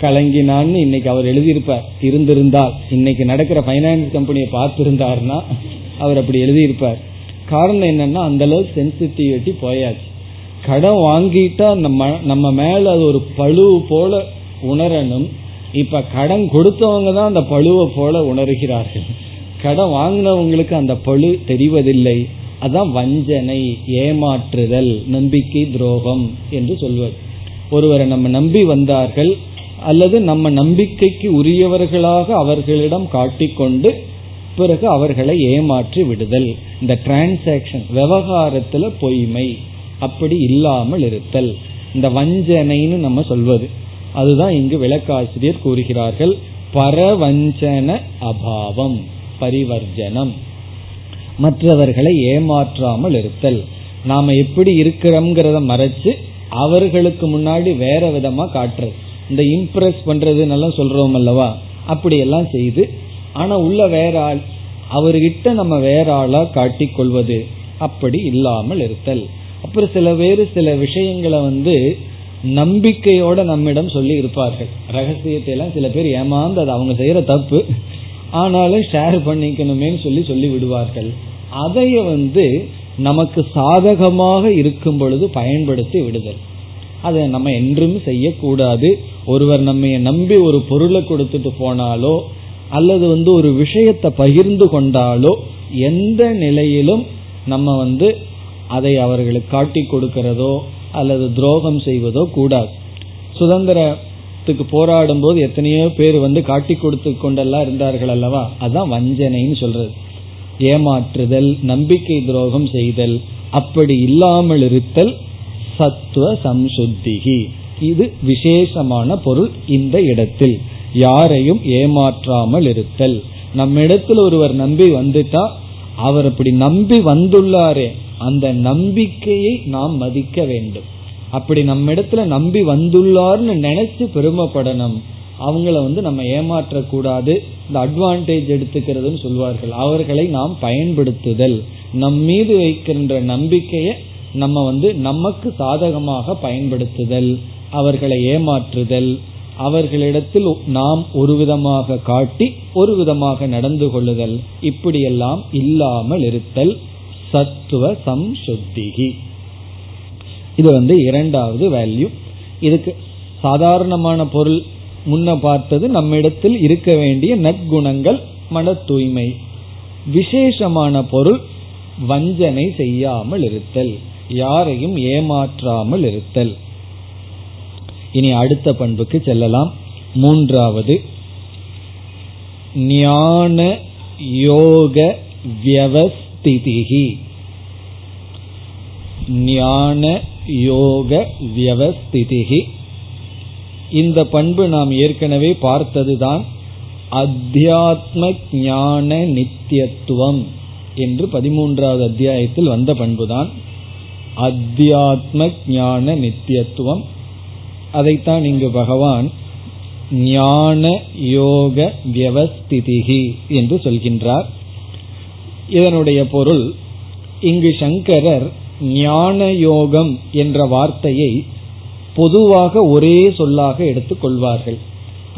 கலங்கினான்னு இன்னைக்கு அவர் எழுதியிருப்பார். இருந்திருந்தால். இன்னைக்கு நடக்கிற பைனான்ஸ் கம்பெனியை பார்த்திருந்தார்னா அவர் அப்படி எழுதியிருப்பார். காரணம் என்னன்னா அந்த அளவுக்கு சென்சிட்டிவிட்டி போயாச்சு. கடன் வாங்கிட்டா நம்ம நம்ம மேல அது ஒரு பழு போல உணரணும். இப்ப கடன் கொடுத்தவங்க தான் அந்த பழுவை போல உணர்கிறார்கள். கடன் வாங்கினவங்களுக்கு அந்த பழு தெரிவதில்லை. அதான் வஞ்சனை ஏமாற்றுதல் நம்பிக்கை துரோகம் என்று சொல்வது. ஒருவரை நம்ம நம்பி வந்தார்கள் அல்லது நம்ம நம்பிக்கைக்கு உரியவர்களாக அவர்களிடம் காட்டிக்கொண்டு பிறகு அவர்களை ஏமாற்றி விடுதல். இந்த டிரான்சாக்சன் விவகாரத்துல பொய்மை. அப்படி இல்லாமல் இருத்தல். இந்த வஞ்சனைன்னு நம்ம சொல்வது. அதுதான் இங்கு விளக்காசிரியர் கூறுகிறார்கள். பரவஞ்சன அபாவம் பரிவர்ஜனம். மற்றவர்களை ஏமாற்றாமல் இருத்தல். நாம எப்படி இருக்கிறோம்ங்கிறத மறைச்சு அவர்களுக்கு முன்னாடி வேற விதமா காட்டுறது. இந்த இம்ப்ரெஸ் பண்றதுன்னு சொல்றோம் அல்லவா? அப்படியெல்லாம் செய்து ஆனா உள்ள வேற ஆள் அவர்கிட்ட நம்ம வேற ஆளா காட்டிக்கொள்வது அப்படி இல்லாமல் இருத்தல். அப்புறம் சில பேர் சில விஷயங்களை வந்து நம்பிக்கையோட நம்மிடம் சொல்லி இருப்பார்கள். ரகசியத்தை எல்லாம் சில பேர் ஏமாந்து அது அவங்க செய்யற தப்பு. ஆனாலும் ஷேர் பண்ணிக்கணுமே சொல்லி சொல்லி விடுவார்கள். அதைய வந்து நமக்கு சாதகமாக இருக்கும் பொழுது பயன்படுத்தி விடுதல். அதை நம்ம என்றும் செய்யக்கூடாது. ஒருவர் நம்ம நம்பி ஒரு பொருளை கொடுத்துட்டு போனாலோ அல்லது வந்து ஒரு விஷயத்தை பகிர்ந்து கொண்டாலோ எந்த நிலையிலும் நம்ம வந்து அதை அவர்களுக்கு காட்டி கொடுக்கிறதோ அல்லது துரோகம் செய்வதோ கூடாது. சுதந்திரத்துக்கு போராடும் போது எத்தனையோ பேர் வந்து காட்டி கொடுத்து கொண்டெல்லாம் இருந்தார்கள் அல்லவா? அதான் வஞ்சனைன்னு சொல்றது. ஏமாற்றுதல் நம்பிக்கை துரோகம் செய்தல் அப்படி இல்லாமல் இருத்தல் சத்துவ சம்சுத்திகி. இது விசேஷமான பொருள் இந்த இடத்தில். யாரையும் ஏமாற்றாமல் இருத்தல். நம்ம ஒருவர் நம்பி வந்துட்டா அவர் அப்படி நம்பி வந்துள்ளாரே அந்த நம்பிக்கையை நாம் மதிக்க வேண்டும். அப்படி நம்ம இடத்துல நம்பி வந்துள்ளார்னு நினைச்சு பெருமைப்படணும். அவங்கள வந்து நம்ம ஏமாற்றக்கூடாது. இந்த அட்வான்டேஜ் எடுத்துக்கிறதுன்னு சொல்வார்கள். அவர்களை நாம் பயன்படுத்துதல். நம் மீது வைக்கின்ற நம்பிக்கையை நம்ம வந்து நமக்கு சாதகமாக பயன்படுத்துதல். அவர்களை ஏமாற்றுதல். அவர்களிடத்தில் நாம் ஒரு விதமாக காட்டி ஒரு விதமாக நடந்து கொள்ளுதல். இப்படியெல்லாம் இல்லாமல் இருத்தல் சத்துவ சம்சுத்திகி. இது வந்து இரண்டாவது வேல்யூ இதுக்கு சாதாரணமான பொருள் முன்ன பார்த்தது நம்மிடத்தில் இருக்க வேண்டிய நற்குணங்கள் மன தூய்மை. விசேஷமான பொருள் வஞ்சனை செய்யாமல் இருத்தல். யாரையும் ஏமாற்றாமல் இருத்தல். இனி அடுத்த பண்புக்கு செல்லலாம். மூன்றாவது ஞான யோக வியவஸ்திதிகி ஞான யோக வியவஸ்திதிகி இந்த பண்பு நாம் ஏற்கனவே பார்த்ததுதான் அத்தியாத்ம ஞான நித்தியத்துவம் என்று பதிமூன்றாவது அத்தியாயத்தில் வந்த பண்புதான். அத்தியாத்ம ஞான நித்தியத்துவம். அதைத்தான் இங்கு பகவான் ஞான யோக வியவஸ்திதிகி என்று சொல்கின்றார். இதனுடைய பொருள் இங்கு சங்கரர் ஞான யோகம் என்ற வார்த்தையை பொதுவாக ஒரே சொல்லாக எடுத்துக்கொள்வார்கள்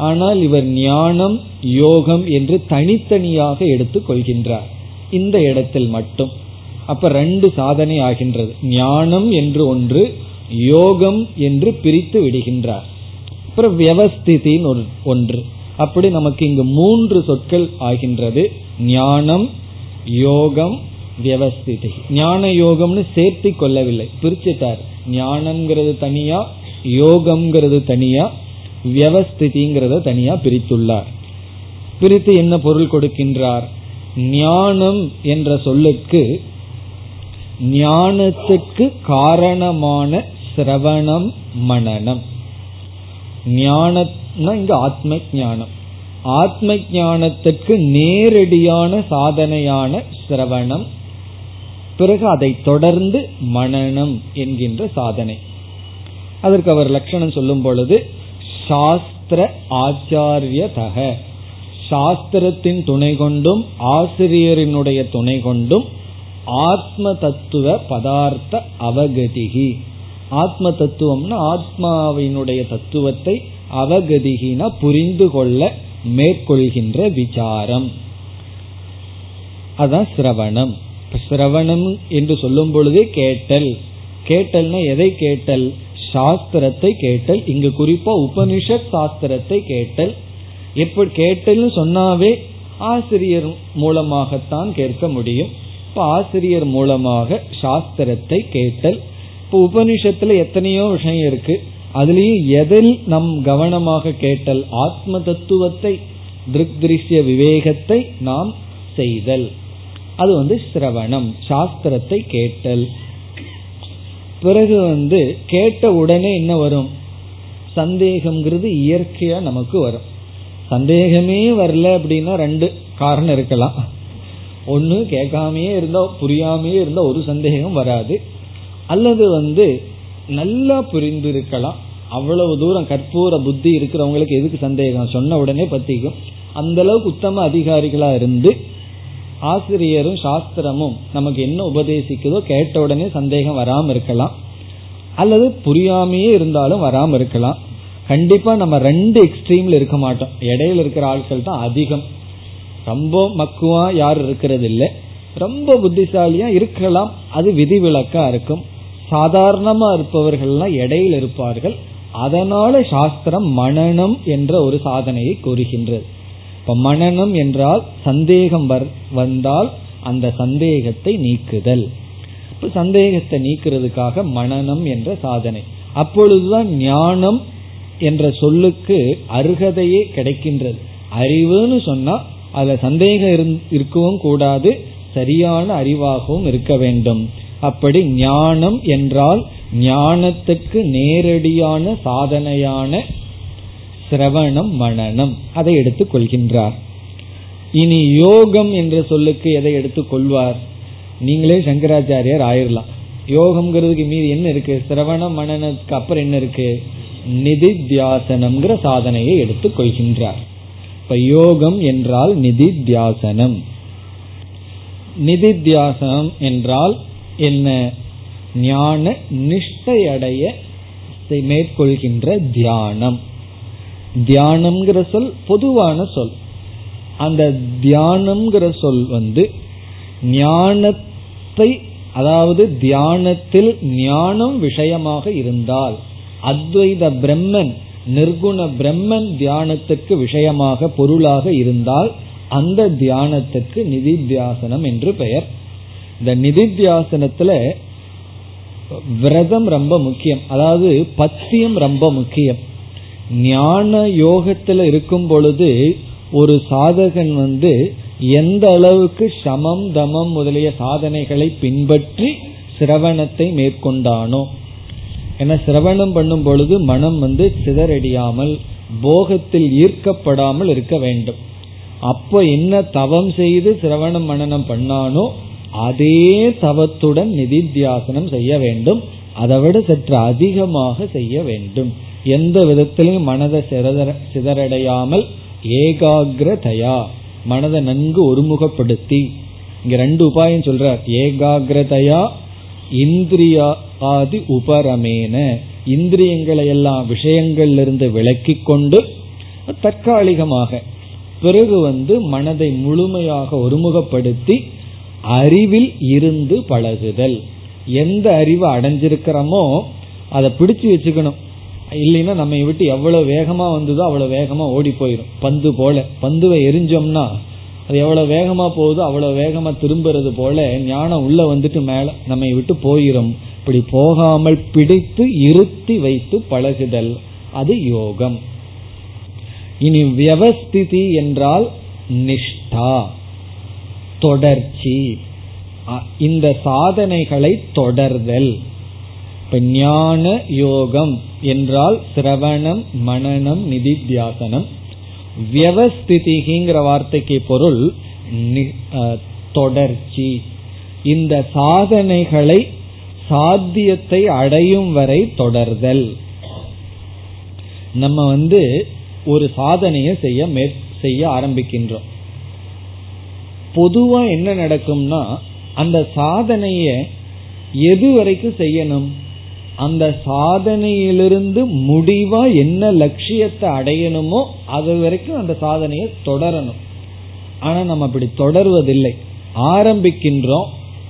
ஆனால் இவர் ஞானம் யோகம் என்று தனித்தனியாக எடுத்துக் கொள்கின்றார். இந்த இடத்தில் மட்டும். அப்ப ரெண்டு சாதனை ஆகின்றது. ஞானம் என்று ஒன்று யோகம் என்று பிரித்து விடுகின்றார். அப்புறம் வியவஸ்திதின்னு ஒன்று. அப்படி நமக்கு இங்கு மூன்று சொற்கள் ஆகின்றது. ஞானம் யோகம் வியவஸ்திதி. ஞான யோகம்னு சேர்த்து கொள்ளவில்லை. பிரிச்சுட்டார். ஞானம்ங்கிறது தனியா யோகம்ங்கிறது தனியா வியவஸ்திதிங்கிறத தனியா பிரித்துள்ளார். பிரித்து என்ன பொருள் கொடுக்கின்றார்? ஞானம் என்ற சொல்லுக்கு ஞானத்துக்கு காரணமான சிரவணம் மனநம் ஞானம்னா இங்க ஆத்ம ஞானம் ஆத்ம ஞானத்துக்கு நேரடியான சாதனையான சிரவணம் பிறகு அதை தொடர்ந்து மனநம் என்கின்ற சாதனை. அதற்கு அவர் லட்சணம் சொல்லும் பொழுது சாஸ்திர ஆச்சாரியதக. சாஸ்திரத்தின் துணை கொண்டும் ஆசிரியரினுடைய துணை கொண்டும் ஆத்ம தத்துவ பதார்த்த அவகதிகி. ஆத்ம தத்துவம்னா ஆத்மாவினுடைய தத்துவத்தை அவகதிகினா புரிந்து கொள்ள மேற்கொள்கின்ற விசாரம். அதான் சிரவணம். சிரவணம் என்று சொல்லும் பொழுதே கேட்டல். கேட்டல்னா எதை கேட்டல்? சாஸ்திரத்தை கேட்டல். இங்கு குறிப்பா உபனிஷத் சாஸ்திரத்தை கேட்டல். எப்படி கேட்டல்னு சொன்னாவே ஆசிரியர் மூலமாகத்தான் கேட்க முடியும். இப்ப ஆசிரியர் மூலமாக சாஸ்திரத்தை கேட்டல். இப்ப உபனிஷத்துல எத்தனையோ விஷயம் இருக்கு. அதுலயும் எதில் நம் கவனமாக கேட்டல் ஆத்ம தத்துவத்தை திருக் திருஷ்ய விவேகத்தை நாம் செய்தல். அது வந்து சிரவணம் சாஸ்திரத்தை கேட்டல். பிறகு வந்து கேட்ட உடனே என்ன வரும்? சந்தேகம்ங்கிறது இயற்கையா நமக்கு வரும். சந்தேகமே வரல அப்படின்னா ரெண்டு காரணம் இருக்கலாம். ஒன்னு கேட்காமையே இருந்தா புரியாமையே இருந்தா ஒரு சந்தேகம் வராது. அல்லது வந்து நல்லா புரிந்து இருக்கலாம் அவ்வளவு தூரம் கற்பூர புத்தி இருக்கிறவங்களுக்கு எதுக்கு சந்தேகம்? சொன்ன உடனே பத்திக்கும். அந்த அளவுக்கு உத்தம அதிகாரிகளா இருந்து ஆசிரியரும் சாஸ்திரமும் நமக்கு என்ன உபதேசிக்குதோ கேட்ட உடனே சந்தேகம் வராம இருக்கலாம். அல்லது புரியாமையே இருந்தாலும் வராம இருக்கலாம். கண்டிப்பா நம்ம ரெண்டு எக்ஸ்ட்ரீம்ல இருக்க மாட்டோம். இடையில இருக்கிற ஆட்கள் தான் அதிகம். ரொம்ப மக்குவா யாரும் இருக்கிறது இல்லை ரொம்ப புத்திசாலியா இருக்கலாம். அது விதிவிலக்கா இருக்கும். சாதாரணமா இருப்பவர்கள்லாம் இடையில் இருப்பார்கள். அதனால சாஸ்திரம் மனநம் என்ற ஒரு சாதனையை கூறுகின்றது. இப்ப மனநம் என்றால் சந்தேகம் வந்தால் அந்த சந்தேகத்தை நீக்குதல். இப்ப சந்தேகத்தை நீக்கிறதுக்காக மனநம் என்ற சாதனை. அப்பொழுதுதான் ஞானம் என்ற சொல்லுக்கு அருகதையே கிடைக்கின்றது. அறிவுன்னு சொன்னா அதுல சந்தேகம் இருக்கவும் கூடாது. சரியான அறிவாகவும் இருக்க வேண்டும். அப்படி ஞானம் என்றால் ஞானத்துக்கு நேரடியான சாதனையான சிரவணம் மனநம். அதை எடுத்துக் கொள்கின்றார். இனி யோகம் என்ற சொல்லுக்கு எதை எடுத்துக் கொள்வார்? நீங்களே சங்கராச்சாரியார் ஆயிரலாம். யோகம்ங்கிறதுக்கு மீது என்ன இருக்கு? சிரவண மனநத்துக்கு அப்புறம் என்ன இருக்கு? நிதித்தியாசனம்ங்கிற சாதனையை எடுத்துக் கொள்கின்றார். இப்ப யோகம் என்றால் நிதித்தியாசனம். நிதித்தியாசனம் என்றால் என்ன? ஞான நிஷ்டையடைய மேற்கொள்கின்ற தியானம். தியானம்ங்கிற சொல் பொதுவான சொல். அந்த தியானம்ங்கிற சொல் வந்து ஞானத்தை அதாவது தியானத்தில் ஞானம் விஷயமாக இருந்தால் அத்வைத பிரம்மன் நிர்குண பிரம்மன் தியானத்துக்கு விஷயமாக பொருளாக இருந்தால் அந்த தியானத்துக்கு நிதித்தியாசனம் என்று பெயர். இந்த நிதித்தியாசனத்துல விரதம் ரொம்ப முக்கியம். அதாவது பத்தியம் ரொம்ப முக்கியம். ஞான யோகத்துல இருக்கும் பொழுது ஒரு சாதகன் வந்து எந்த அளவுக்கு சமம் தமம் முதலிய சாதனைகளை பின்பற்றி சிரவணத்தை மேற்கொண்டானோ. ஏன்னா சிரவணம் பண்ணும் பொழுது மனம் வந்து சிதறடியாமல் போகத்தில் ஈர்க்கப்படாமல் இருக்க வேண்டும். அப்ப என்ன தவம் செய்து சிரவணம் மனநம் பண்ணானோ அதே தவத்துடன் நிதித்தியாசனம் செய்ய வேண்டும். அதை விட சற்று அதிகமாக செய்ய வேண்டும். எந்த விதத்திலையும் மனதை சிதறடையாமல் ஏகாகிரதையா மனதை நன்கு ஒருமுகப்படுத்தி. இங்க ரெண்டு உபாயம் சொல்றார். ஏகாகிரதையா இந்திரியாதி உபரமேன. இந்திரியங்களை எல்லாம் விஷயங்களிலிருந்து விலக்கி கொண்டு தற்காலிகமாக பிறகு வந்து மனதை முழுமையாக ஒருமுகப்படுத்தி அறிவில் இருந்து பழகுதல். எந்த அறிவு அடைஞ்சிருக்கிறோமோ அதை பிடிச்சு வச்சுக்கணும். இல்லைன்னா நம்ம விட்டு எவ்வளவு வேகமா வந்ததோ அவ்வளவு வேகமா ஓடி போயிடும் பந்து போல. பந்துவை எரிஞ்சோம்னா அது எவ்வளவு வேகமா போகுதோ அவ்வளவு வேகமா திரும்புறது போல ஞானம் உள்ள வந்துட்டு மேல நம்மை விட்டு போயிரும். இப்படி போகாமல் பிடித்து இருத்தி வைத்து பழகுதல். அது யோகம். இனி வியவஸ்திதி என்றால் நிஷ்டா. தொடர்ச்சி. இந்த சாதனைகளை தொடர்தல். இப்ப ஞான யோகம் என்றால் சிரவணம் மனநம் நிதித்தியாசனம் வியவஸ்திதிகிங்கிற வார்த்தைக்கு பொருள் தொடர்ச்சி. இந்த சாதனைகளை சாத்தியத்தை அடையும் வரை தொடர்தல். நம்ம வந்து ஒரு சாதனையை செய்ய செய்ய ஆரம்பிக்கின்றோம். பொதுவா என்ன நடக்கும்னா அந்த சாதனைய எது வரைக்கும் செய்யணும்? அந்த சாதனையிலிருந்து முடிவா என்ன லட்சியத்தை அடையணுமோ அது வரைக்கும் அந்த சாதனையை தொடரணும். ஆனா நம்ம அப்படி தொடர்வதில்லை. ஆரம்பிக்கின்றோம்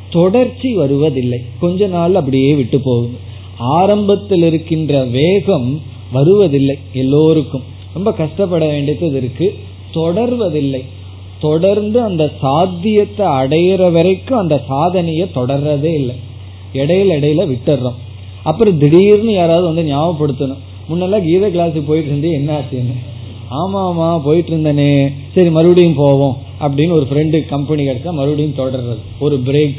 தொடர்ச்சி வருவதில்லை. கொஞ்ச நாள் அப்படியே விட்டு போகுது. ஆரம்பத்தில் இருக்கின்ற வேகம் வருவதில்லை எல்லோருக்கும். ரொம்ப கஷ்டப்பட வேண்டியது இருக்கு. தொடர்வதில்லை. தொடர்ந்து அந்த சாத்தியத்தை அடையிற வரைக்கும் அந்த சாதனையை தொடர்றதே இல்லை. இடையில இடையில விட்டுறோம் அப்புறம் திடீர்னு யாராவது வந்து ஞாபகப்படுத்தணும். முன்னெல்லாம் கீத கிளாஸுக்கு போயிட்டு இருந்தே என்ன ஆச்சுன்னு? ஆமா ஆமா போயிட்டு இருந்தனே. சரி மறுபடியும் போவோம் அப்படின்னு ஒரு ஃப்ரெண்டு கம்பெனி கிடைச்சா மறுபடியும் தொடர்றது. ஒரு பிரேக்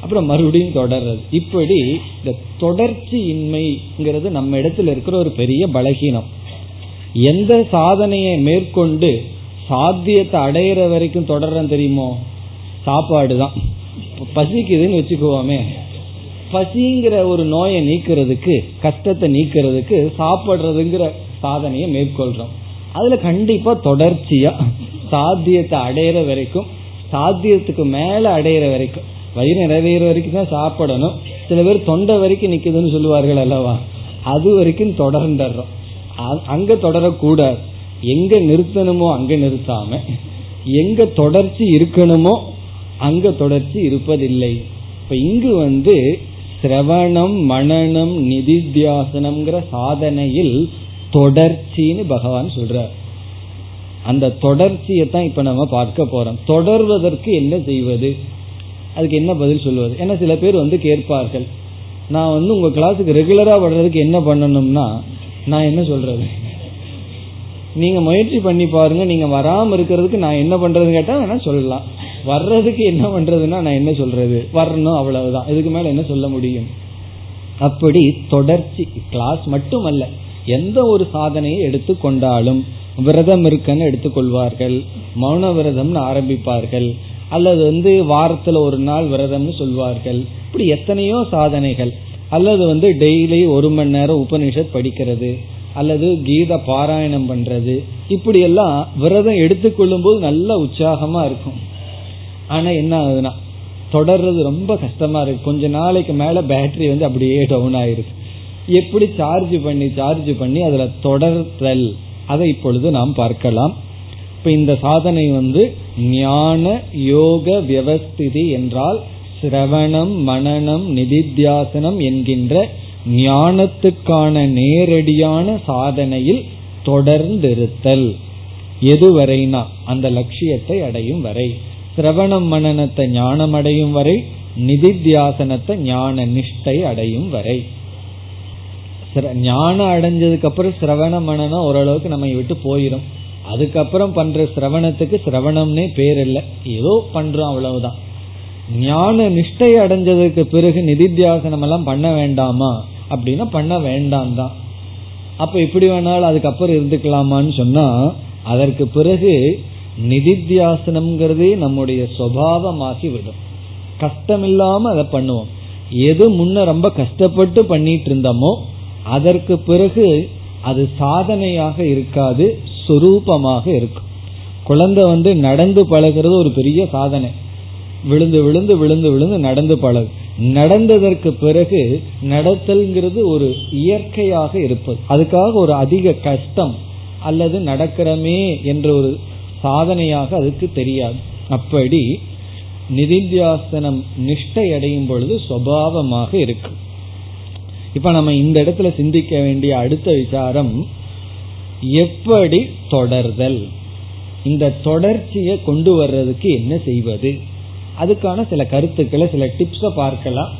அப்புறம் மறுபடியும் தொடர்றது. இப்படி இந்த தொடர்ச்சி இன்மைங்கிறது நம்ம இடத்துல இருக்கிற ஒரு பெரிய பலகீனம். எந்த சாதனையை மேற்கொண்டு சாத்தியத்தை அடையிற வரைக்கும் தொடர்றேன் தெரியுமோ? சாப்பாடு தான் பசிக்குதுன்னு வச்சுக்குவோமே. பசிங்கிற ஒரு நோயை நீக்கிறதுக்கு கஷ்டத்தை நீக்கிறதுக்கு சாப்பிட்றதுங்கிற சாதனையை மேற்கொள்றோம். அதுல கண்டிப்பா தொடர்ச்சியா சாத்தியத்தை அடையிற வரைக்கும் சாத்தியத்துக்கு மேல அடையிற வரைக்கும் வயிறு நிறைவேற வரைக்கும் தான் சாப்பிடணும். சில பேர் தொண்டை வரைக்கும் நிக்குதுன்னு சொல்லுவார்கள் அல்லவா? அது வரைக்கும் தொடர்ந்துடுறோம். அங்க தொடரக்கூடாது. எங்க நிறுத்தணுமோ அங்க நிறுத்தாம எங்க தொடர்ச்சி இருக்கணுமோ அங்க தொடர்ச்சி இருப்பதில்லை. இப்ப இங்கு வந்து சிரவணம் மனநம் நிதித்தியாசனம்ங்கிற சாதனையில் தொடர்ச்சின்னு பகவான் சொல்றார். அந்த தொடர்ச்சியை தான் இப்ப நம்ம பார்க்க போறோம். தொடர்வதற்கு என்ன செய்வது? அதுக்கு என்ன பதில் சொல்வது? ஏன்னா சில பேர் வந்து கேட்பார்கள். நான் வந்து உங்க கிளாஸுக்கு ரெகுலரா வர்றதுக்கு என்ன பண்ணணும்னா நான் என்ன சொல்றது? நீங்க முயற்சி பண்ணி பாருங்க நீங்க வராம இருக்கிறதுக்கு நான் என்ன பண்றதுன்னு கேட்டா வேணா சொல்லலாம். வர்றதுக்கு என்ன பண்றதுன்னா நான் என்ன சொல்றது? வரணும் அவ்வளவுதான். இதுக்கு மேல என்ன சொல்ல முடியும்? அப்படி தொடர்ச்சி கிளாஸ் மட்டுமல்ல எந்த ஒரு சாதனையை எடுத்துக்கொண்டாலும் விரதம் இருக்குன்னு எடுத்துக்கொள்வார்கள் மௌன விரதம்னு ஆரம்பிப்பார்கள். அல்லது வந்து வாரத்துல ஒரு நாள் விரதம்னு சொல்வார்கள். இப்படி எத்தனையோ சாதனைகள். அல்லது வந்து டெய்லி ஒரு மணி நேரம் உபனிஷத் படிக்கிறது. அல்லது கீத பாராயணம் பண்றது. இப்படி எல்லாம் விரதம் எடுத்துக்கொள்ளும் போது நல்ல உற்சாகமா இருக்கும். ஆனா என்ன ஆகுதுன்னா தொடர்றது ரொம்ப கஷ்டமா இருக்கு. கொஞ்ச நாளைக்கு மேல பேட்டரி வந்து அப்படியே டவுன் ஆயிருக்கு. எப்படி சார்ஜ் பண்ணி சார்ஜ் பண்ணி அதுல தொடர்தல் அதை இப்பொழுது நாம் பார்க்கலாம். இப்ப இந்த சாதனை வந்து ஞான யோக வியவஸ்திதி என்றால் சிரவணம் மனநம் நிதித்தியாசனம் என்கின்ற ஞானத்துக்கான நேரடியான சாதனையில் தொடர்ந்திருத்தல். எதுவரைனா அந்த லட்சியத்தை அடையும் வரை சிரவணம் மனநத்தை ஞானம் அடையும் வரை நிதித்தியாசனத்தை ஞான நிஷ்டை அடையும் வரை. ஞானம் அடைஞ்சதுக்கு அப்புறம் சிரவண மனநம் ஓரளவுக்கு நம்ம விட்டு போயிடும் அதுக்கப்புறம் பண்ற சிரவணத்துக்கு சிரவணம்னே பேர் இல்லை. ஏதோ பண்றோம் அவ்வளவுதான். ஞான நிஷ்டை அடைஞ்சதுக்கு பிறகு நிதித்தியாசனம் எல்லாம் பண்ண வேண்டாமா? அப்படின்னா பண்ண வேண்டாம் தான். அப்ப எப்படி வேணாலும் அதுக்கப்புறம் இருந்துக்கலாமான்னு சொன்னா அதற்கு பிறகு நிதித்தியாசனம்ங்கிறதே நம்முடைய சுவாவமாகி விடும். கஷ்டம் இல்லாம அதை பண்ணுவோம். எது முன்ன ரொம்ப கஷ்டப்பட்டு பண்ணிட்டு இருந்தோமோ அதற்கு பிறகு அது சாதனையாக இருக்காது சுரூபமாக இருக்கும். குழந்தை வந்து நடந்து பழகிறது ஒரு பெரிய சாதனை. விழுந்து விழுந்து விழுந்து விழுந்து நடந்து பழகு. நடந்ததற்கு பிறகு நடத்தல்ங்கிறது ஒரு இயற்கையாக இருப்பது. அதுக்காக ஒரு அதிக கஷ்டம் அல்லது நடக்கிறமே என்ற ஒரு சாதனையாக அதுக்கு தெரியாது. அப்படி நிதித்தியாசனம் நிஷ்டை அடையும் பொழுது சுவாவமாக இருக்கு. இப்ப நம்ம இந்த இடத்துல சிந்திக்க வேண்டிய அடுத்த விசாரம் எப்படி தொடர்தல்? இந்த தொடர்ச்சியை கொண்டு வர்றதுக்கு என்ன செய்வது? அதுக்கான சில கருத்துக்களை சில டிப்ஸை பார்க்கலாம்.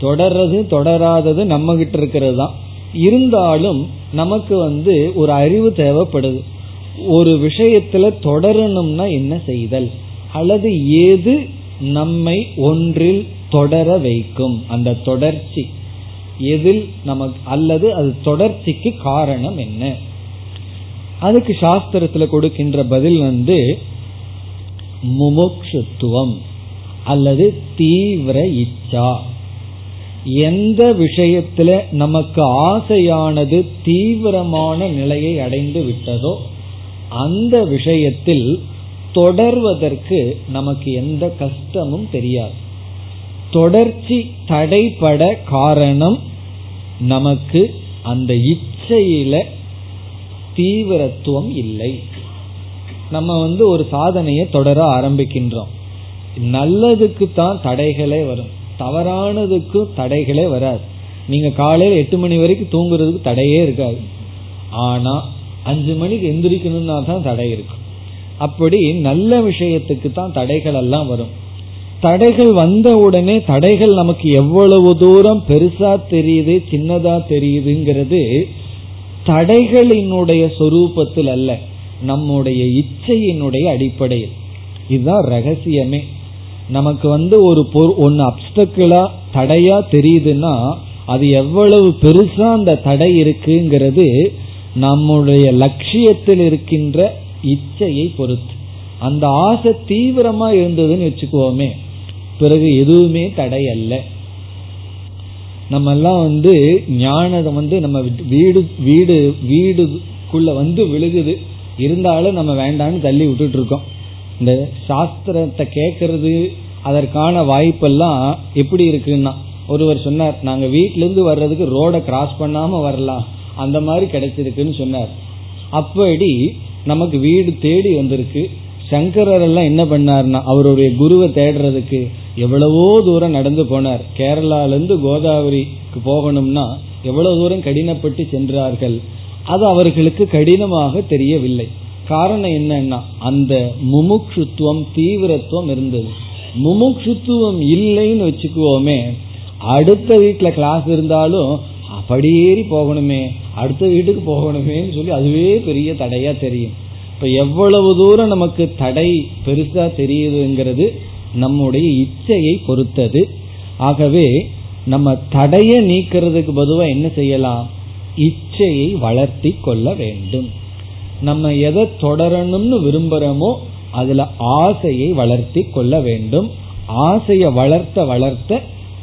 தொடர்றது தொடராதது நம்ம கிட்ட இருக்கிறது தான். இருந்தாலும் நமக்கு வந்து ஒரு அறிவு தேவைப்படுது. ஒரு விஷயத்துல தொடரணும்னா என்ன செய்தல்? அல்லது ஏது நம்மை ஒன்றில் தொடர வைக்கும்? அந்த தொடர்ச்சி எதில் நமக்கு அல்லது அது தொடர்ச்சிக்கு காரணம் என்ன? அதுக்கு சாஸ்திரத்துல கொடுக்கின்ற பதில் வந்து முமுக்ஷுத்துவம். அல்லது தீவிர இச்சா. எந்த விஷயத்துல நமக்கு ஆசையானது தீவிரமான நிலையை அடைந்து விட்டதோ அந்த விஷயத்தில் தொடர்வதற்கு நமக்கு எந்த கஷ்டமும் தெரியாது. தொடர்ச்சி தடைபட காரணம் நமக்கு அந்த இச்சையில தீவிரத்துவம் இல்லை. நம்ம வந்து ஒரு சாதனையை தொடர ஆரம்பிக்கின்றோம். நல்லதுக்கு தான் தடைகளே வரும். தவறானதுக்கு தடைகளே வராது. நீங்க காலையில எட்டு மணி வரைக்கும் தூங்குறதுக்கு தடையே இருக்காது. ஆனா அஞ்சு மணிக்கு எந்திரிக்கணும்னா தான் தடை இருக்கும். அப்படி நல்ல விஷயத்துக்கு தான் தடைகள் எல்லாம் வரும். தடைகள் வந்த உடனே தடைகள் நமக்கு எவ்வளவு தூரம் பெருசா தெரியுது சின்னதா தெரியுதுங்கிறது தடைகளினுடைய சொரூபத்தில் அல்ல நம்முடைய இச்சையினுடைய அடிப்படையில். இதுதான் ரகசியமே. நமக்கு வந்து ஒரு ஒன்னு அப்டக்கிளா தடையா தெரியுதுன்னா அது எவ்வளவு பெருசா அந்த தடை இருக்குங்கிறது நம்முடைய லட்சியத்தில் இருக்கின்ற இச்சையை பொறுத்து. அந்த ஆசை தீவிரமா இருந்ததுன்னு வச்சுக்குவோமே பிறகு எதுவுமே தடை அல்ல. நம்ம எல்லாம் வந்து ஞானம் வந்து நம்ம வீடு வீடு வீடுக்குள்ள வந்து விழுகுது. இருந்தாலும் நம்ம வேண்டான்னு தள்ளி விட்டுட்டு இருக்கோம். இந்த சாஸ்திரத்தை கேட்கறது அதற்கான வாய்ப்பெல்லாம் எப்படி இருக்குன்னா ஒருவர் சொன்னார் நாங்க வீட்டிலேருந்து வர்றதுக்கு ரோடை கிராஸ் பண்ணாம வரலாம். அந்த மாதிரி கிடைச்சிருக்குன்னு சொன்னார். அப்படி நமக்கு வீடு தேடி வந்திருக்கு. சங்கரர் எல்லாம் என்ன பண்ணார்னா அவருடைய குருவை தேடுறதுக்கு எவ்வளவோ தூரம் நடந்து போனார். கேரளாலேருந்து கோதாவரிக்கு போகணும்னா எவ்வளவு தூரம் கடினப்பட்டு சென்றார்கள். அது அவர்களுக்கு கடினமாக தெரியவில்லை. காரணம் என்னன்னா அந்த முமுட்சுத்துவம் தீவிரத்துவம் இருந்தது. முமுட்சுத்துவம் இல்லைன்னு வச்சுக்குவோமே அடுத்த வீட்டுல கிளாஸ் இருந்தாலும் படியேறி போகணுமே அடுத்த வீட்டுக்கு போகணுமேன்னு சொல்லி அதுவே பெரிய தடையா தெரியும். இப்ப எவ்வளவு தூரம் நமக்கு தடை பெருசா தெரியுதுங்கிறது நம்முடைய இச்சையை பொறுத்தது. ஆகவே நம்ம தடையை நீக்கிறதுக்கு பொதுவாக என்ன செய்யலாம்? இச்சையை வளர்த்தி கொள்ள வேண்டும். நம்ம எதை தொடரணும்னு விரும்புறோமோ அதுல ஆசையை வளர்த்தி கொள்ள வேண்டும். ஆசையை வளர்த்த வளர்த்த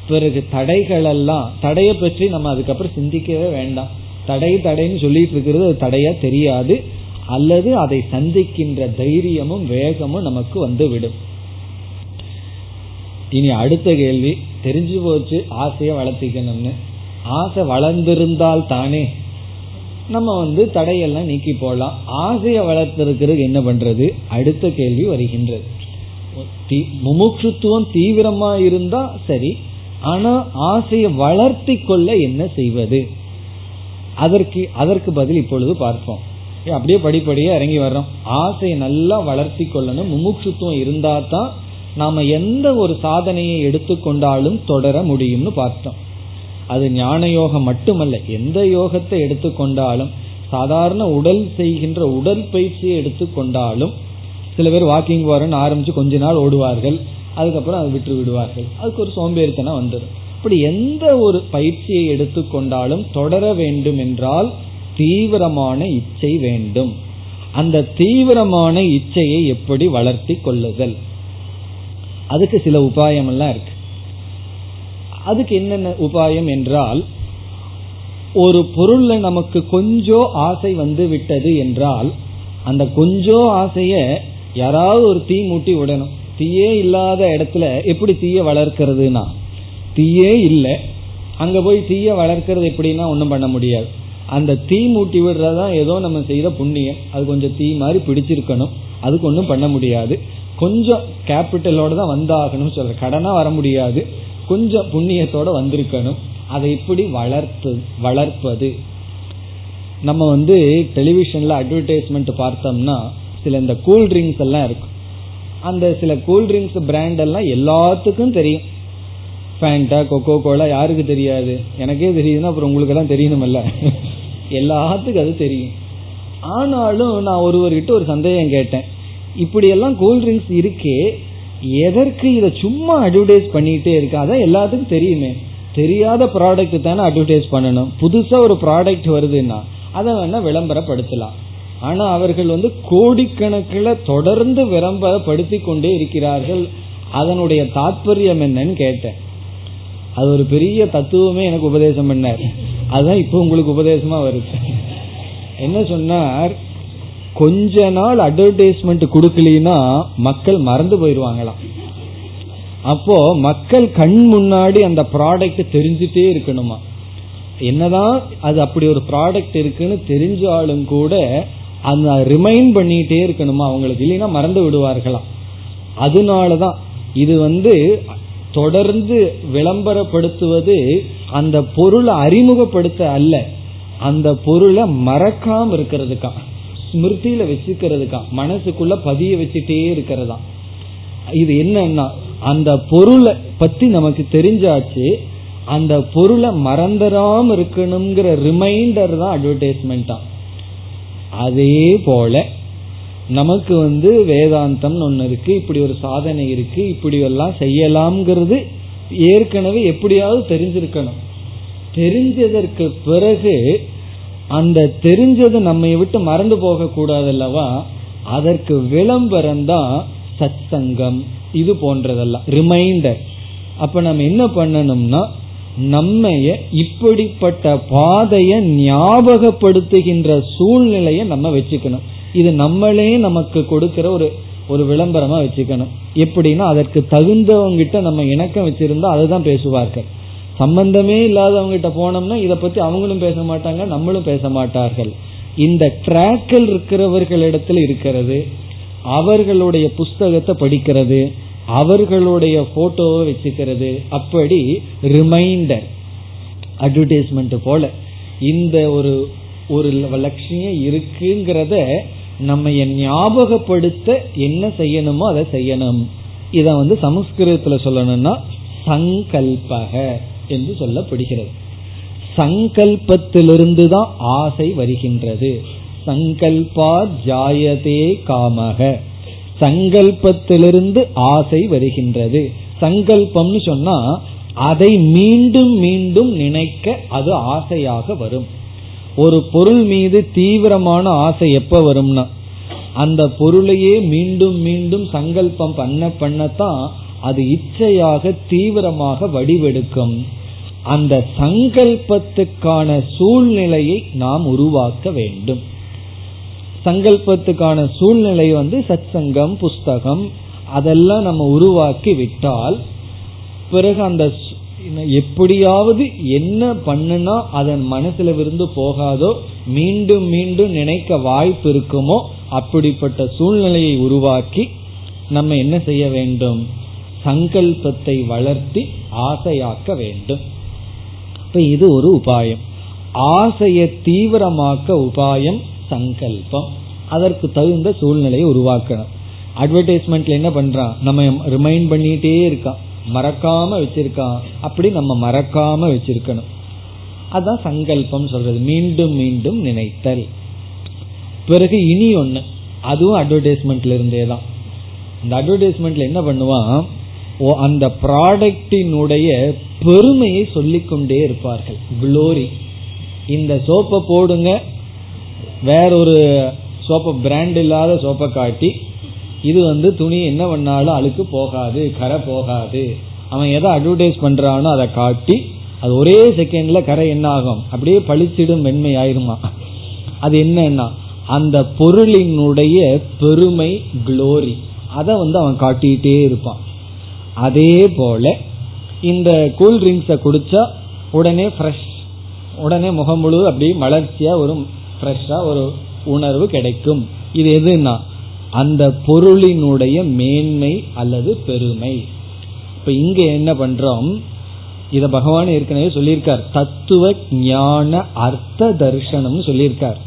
பிறகு தடைகள் எல்லாம் தடையை பற்றி நம்ம அதுக்கப்புறம் சிந்திக்கவே வேண்டாம். தடை தடைன்னு சொல்லிட்டு இருக்கிறது அது தடையா தெரியாது. அல்லது அதை சந்திக்கின்ற தைரியமும் வேகமும் நமக்கு வந்து விடும் இனி அடுத்த கேள்வி தெரிஞ்சு போச்சு ஆசையை வளர்த்திக்கணும்னு. ஆசை வளர்ந்திருந்தால் தானே நம்ம வந்து தடையெல்லாம் நீக்கி போடலாம். ஆசையை வளர்த்திருக்கிறது என்ன பண்றது? அடுத்த கேள்வி வருகின்றது. முமுட்சுத்துவம் தீவிரமா இருந்தா சரி ஆனா ஆசையை வளர்த்தி கொள்ள என்ன செய்வது? அதற்கு அதற்கு பதில் இப்பொழுது பார்ப்போம். அப்படியே படிப்படியே இறங்கி வர்றோம். ஆசையை நல்லா வளர்த்தி கொள்ளணும். முமுட்சுத்துவம் இருந்தா தான் நாம எந்த ஒரு சாதனையை எடுத்துக்கொண்டாலும் தொடர முடியும்னு பார்த்தோம். அது ஞான யோகம் மட்டுமல்ல. எந்த யோகத்தை எடுத்துக்கொண்டாலும் சாதாரண உடல் செய்கின்ற உடல் பயிற்சியை எடுத்துக்கொண்டாலும் சில பேர் வாக்கிங் போறேன்னு ஆரம்பிச்சு கொஞ்ச நாள் ஓடுவார்கள். அதுக்கப்புறம் அதை விட்டு விடுவார்கள். அதுக்கு ஒரு சோம்பேறித்தனம் வந்துடும் இப்படி எந்த ஒரு பயிற்சியை எடுத்துக்கொண்டாலும் தொடர வேண்டும் என்றால் தீவிரமான இச்சை வேண்டும். அந்த தீவிரமான இச்சையை எப்படி வளர்த்தி கொள்ளுதல்? அதுக்கு சில உபாயம் எல்லாம் இருக்கு. அதுக்கு என்னென்ன உபாயம் என்றால் ஒரு பொருள்ல நமக்கு கொஞ்சம் ஆசை வந்து விட்டது என்றால் அந்த கொஞ்சம் ஆசைய யாராவது ஒரு தீ மூட்டி விடணும். தீயே இல்லாத இடத்துல எப்படி தீய வளர்க்கிறதுனா தீயே இல்லை. அங்க போய் தீய வளர்க்கறது எப்படின்னா ஒன்றும் பண்ண முடியாது. அந்த தீ மூட்டி விடுறதா ஏதோ நம்ம செய்த புண்ணியம். அது கொஞ்சம் தீ மாதிரி பிடிச்சிருக்கணும். அதுக்கு ஒன்றும் பண்ண முடியாது. கொஞ்சம் கேபிட்டலோட தான் வந்தாகணும்னு சொல்ற. கடனா வர முடியாது. கொஞ்சம் புண்ணியத்தோட வந்திருக்கணும். அதை இப்படி வளர்த்து வளர்ப்பது. நம்ம வந்து டெலிவிஷன்ல அட்வர்டைஸ்மெண்ட் பார்த்தோம்னா சில இந்த கூல் ட்ரிங்க்ஸ் எல்லாம் இருக்கும். அந்த சில கூல்ட்ரிங்க்ஸ் பிராண்ட் எல்லாம் எல்லாத்துக்கும் தெரியும். ஃபேண்டா கொக்கோ கோலா யாருக்கு தெரியாது? எனக்கே தெரியுதுன்னா அப்புறம் உங்களுக்கு எல்லாம் தெரியணும்ல. எல்லாத்துக்கும் அது தெரியும். ஆனாலும் நான் ஒருவர்கிட்ட ஒரு சந்தேகம் கேட்டேன். இப்படி எல்லாம் கூல்ட்ரிங்க்ஸ் இருக்கே எதற்கு இதை சும்மா அட்வர்டைஸ் பண்ணிட்டே இருக்கு? அதான் எல்லாத்துக்கும் தெரியுமே. தெரியாத ப்ராடக்ட் தானே அட்வர்டைஸ் பண்ணணும். புதுசா ஒரு ப்ராடக்ட் வருதுன்னா அதை வேணா விளம்பரப்படுத்தலாம். ஆனா அவர்கள் வந்து கோடிக்கணக்கில் தொடர்ந்து விளம்பரப்படுத்தி கொண்டே இருக்கிறார்கள். அதனுடைய தாற்பயம் என்னன்னு கேட்டேன். அது ஒரு பெரிய தத்துவமே எனக்கு உபதேசம் பண்ணார். அதுதான் இப்போ உங்களுக்கு உபதேசமா வருது. என்ன சொன்னார்? கொஞ்ச நாள் அட்வர்டைஸ்மெண்ட் கொடுக்கலனா மக்கள் மறந்து போயிருவாங்களாம் அப்போ மக்கள் கண் முன்னாடி அந்த ப்ராடக்ட் தெரிஞ்சுட்டே இருக்கணுமா? என்னதான் அது அப்படி ஒரு ப்ராடக்ட் இருக்குன்னு தெரிஞ்சாலும் கூட அந்த ரிமைண்ட் பண்ணிட்டே இருக்கணுமா? அவங்களுக்கு இல்லைன்னா மறந்து விடுவார்களாம். அதனாலதான் இது வந்து தொடர்ந்து விளம்பரப்படுத்துவது அந்த பொருளை அறிமுகப்படுத்த அல்ல. அந்த பொருளை மறக்காம இருக்கிறதுக்காக. ஸ்மிருதியில வச்சுக்கிறதுக்கா? மனசுக்குள்ள பதிய வச்சுட்டே இருக்கிறதா? இது என்னன்னா அந்த பொருளை பத்தி நமக்கு தெரிஞ்சாச்சு அந்த பொருளை மறந்துடாம இருக்கணுங்கிற ரிமைண்டர் தான் அட்வர்டைஸ்மெண்டா அதே போல நமக்கு வந்து வேதாந்தம் ஒன்று இருக்கு இப்படி ஒரு சாதனை இருக்கு இப்படி எல்லாம் செய்யலாம்ங்கிறது ஏற்கனவே எப்படியாவது தெரிஞ்சிருக்கணும். தெரிஞ்சதற்கு பிறகு அந்த தெரிஞ்சது நம்மை விட்டு மறந்து போக கூடாதல்லவா அதற்கு விளம்பரம் தான் சத் சங்கம் இது போன்றதெல்லாம். ரிமைண்டர் அப்ப நம்ம என்ன பண்ணணும்னா நம்மைய இப்படிப்பட்ட பாதைய ஞாபகப்படுத்துகின்ற சூழ்நிலையை நம்ம வச்சுக்கணும். இது நம்மளே நமக்கு கொடுக்கிற ஒரு ஒரு விளம்பரமா வச்சுக்கணும். எப்படின்னா அதற்கு தகுந்தவங்கிட்ட நம்ம இணக்கம் வச்சிருந்தா அதுதான் பேசுவார்கள். சம்பந்தமே இல்லாதவங்க கிட்ட போனோம்னா இதை பத்தி அவங்களும் பேச மாட்டாங்க நம்மளும் பேச மாட்டார்கள். இந்த ட்ராக்கில் இருக்கிறவர்களிடத்தில் இருக்கிறது அவர்களுடைய புஸ்தகத்தை படிக்கிறது அவர்களுடைய போட்டோவை வச்சுக்கிறது. அப்படி ரிமைண்டர் அட்வர்டைஸ்மெண்ட் போல இந்த ஒரு ஒரு லட்சியம் இருக்குங்கிறத நம்ம ஞாபகப்படுத்த என்ன செய்யணுமோ அதை செய்யணும். இத வந்து சமஸ்கிருதத்துல சொல்லணும்னா சங்கல்பக. என்று சொல்லப்படுகிறது. சங்கல்பத்திலிருந்து தான் ஆசை வருகின்றது. சங்கல்பா ஜாயதே காமக. சங்கல்பத்திலிருந்து ஆசை வருகின்றது. சங்கல்பம்னு சொன்னா அதை மீண்டும் மீண்டும் நினைக்க அது ஆசையாக வரும். ஒரு பொருள் மீது தீவிரமான ஆசை எப்ப வரும்னா அந்த பொருளையே மீண்டும் மீண்டும் சங்கல்பம் பண்ண பண்ணத்தான் அது இச்சையாக தீவிரமாக வடிவெடுக்கும். அந்த சங்கல்பத்துக்கான சூழ்நிலையை நாம் உருவாக்க வேண்டும். சங்கல்பத்துக்கான சூழ்நிலை வந்து சத் சங்கம் புஸ்தகம் அதெல்லாம் நம்ம உருவாக்கி விட்டால் பிறகு அந்த எப்படியாவது என்ன பண்ணுனா அதன் மனசுல இருந்து போகாதோ மீண்டும் மீண்டும் நினைக்க வாய்ப்பு இருக்குமோ அப்படிப்பட்ட சூழ்நிலையை உருவாக்கி நம்ம என்ன செய்ய வேண்டும்? சங்கல்பத்தை வளர்த்தி ஆசையாக்க வேண்டும். இப்ப இது ஒரு உபாயம். ஆசையை தீவிரமாக்க உபாயம் சங்கல்பம். அதற்கு தகுந்த சூழ்நிலையை உருவாக்கணும். அட்வர்டைஸ்மெண்ட்ல என்ன பண்றான்? நம்ம ரிமைண்ட் பண்ணிட்டே இருக்கான். மறக்காம வச்சிருக்கான். அப்படி நம்ம மறக்காம வச்சிருக்கணும். அதான் சங்கல்பம் சொல்றது. மீண்டும் மீண்டும் நினைத்தல். பிறகு இனி ஒன்று அதுவும் அட்வர்டைஸ்மெண்ட்ல இருந்தே தான் இந்த அட்வர்டைஸ்மெண்ட்ல என்ன பண்ணுவான்? அந்த ப்ராடக்டினுடைய பெருமையை சொல்லிக்கொண்டே இருப்பார்கள். குளோரி இந்த சோப்பை போடுங்க. வேறொரு சோப்பை பிராண்ட் இல்லாத சோப்பை காட்டி இது வந்து துணி என்ன பண்ணாலும் அழுக்கு போகாது கரை போகாது. அவன் எதை அட்வர்டைஸ் பண்றானோ அதை காட்டி அது ஒரே செகண்ட்ல கரை என்ன ஆகும்? அப்படியே பளிச்சிடும் மென்மை ஆயிருமா அது என்னன்னா அந்த பொருளினுடைய பெருமை குளோரி அதை வந்து அவன் காட்டிக்கிட்டே இருப்பான். அதே போல இந்த கூல் ட்ரிங்க்ஸை குடிச்சா உடனே ஃப்ரெஷ் உடனே முகம் முழு அப்படி மலர்ச்சியா ஒரு ஃப்ரெஷ்ஷா ஒரு உணர்வு கிடைக்கும். இது எதுனா அந்த பொருளினுடைய மேன்மை அல்லது பெருமை. இப்ப இங்க என்ன பண்றோம்? இத பகவான் ஏற்கனவே சொல்லியிருக்கார். தத்துவ ஞான அர்த்த தரிசனம் சொல்லியிருக்கார்.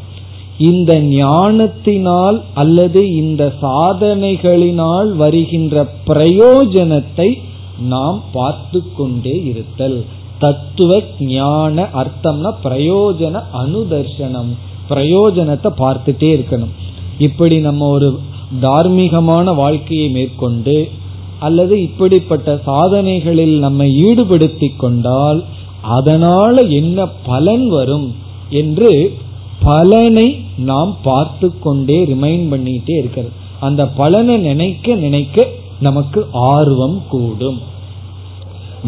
இந்த ஞானத்தினால் அல்லது இந்த சாதனைகளினால் வருகின்ற பிரயோஜனத்தை நாம் பார்த்து கொண்டே இருத்தல். தத்துவ ஞான அர்த்தம்னா பிரயோஜன அனுதர்சனம் பிரயோஜனத்தை பார்த்துட்டே இருக்கணும். இப்படி நம்ம ஒரு தார்மீகமான வாழ்க்கையை மேற்கொண்டு அல்லது இப்படிப்பட்ட சாதனைகளில் நம்ம ஈடுபடுத்தி கொண்டால் அதனால என்ன பலன் வரும் என்று பலனை நாம் பார்த்து கொண்டே ரிமைண்ட் பண்ணிட்டே இருக்கிறது. அந்த பலனை நினைக்க நினைக்க நமக்கு ஆர்வம் கூடும்.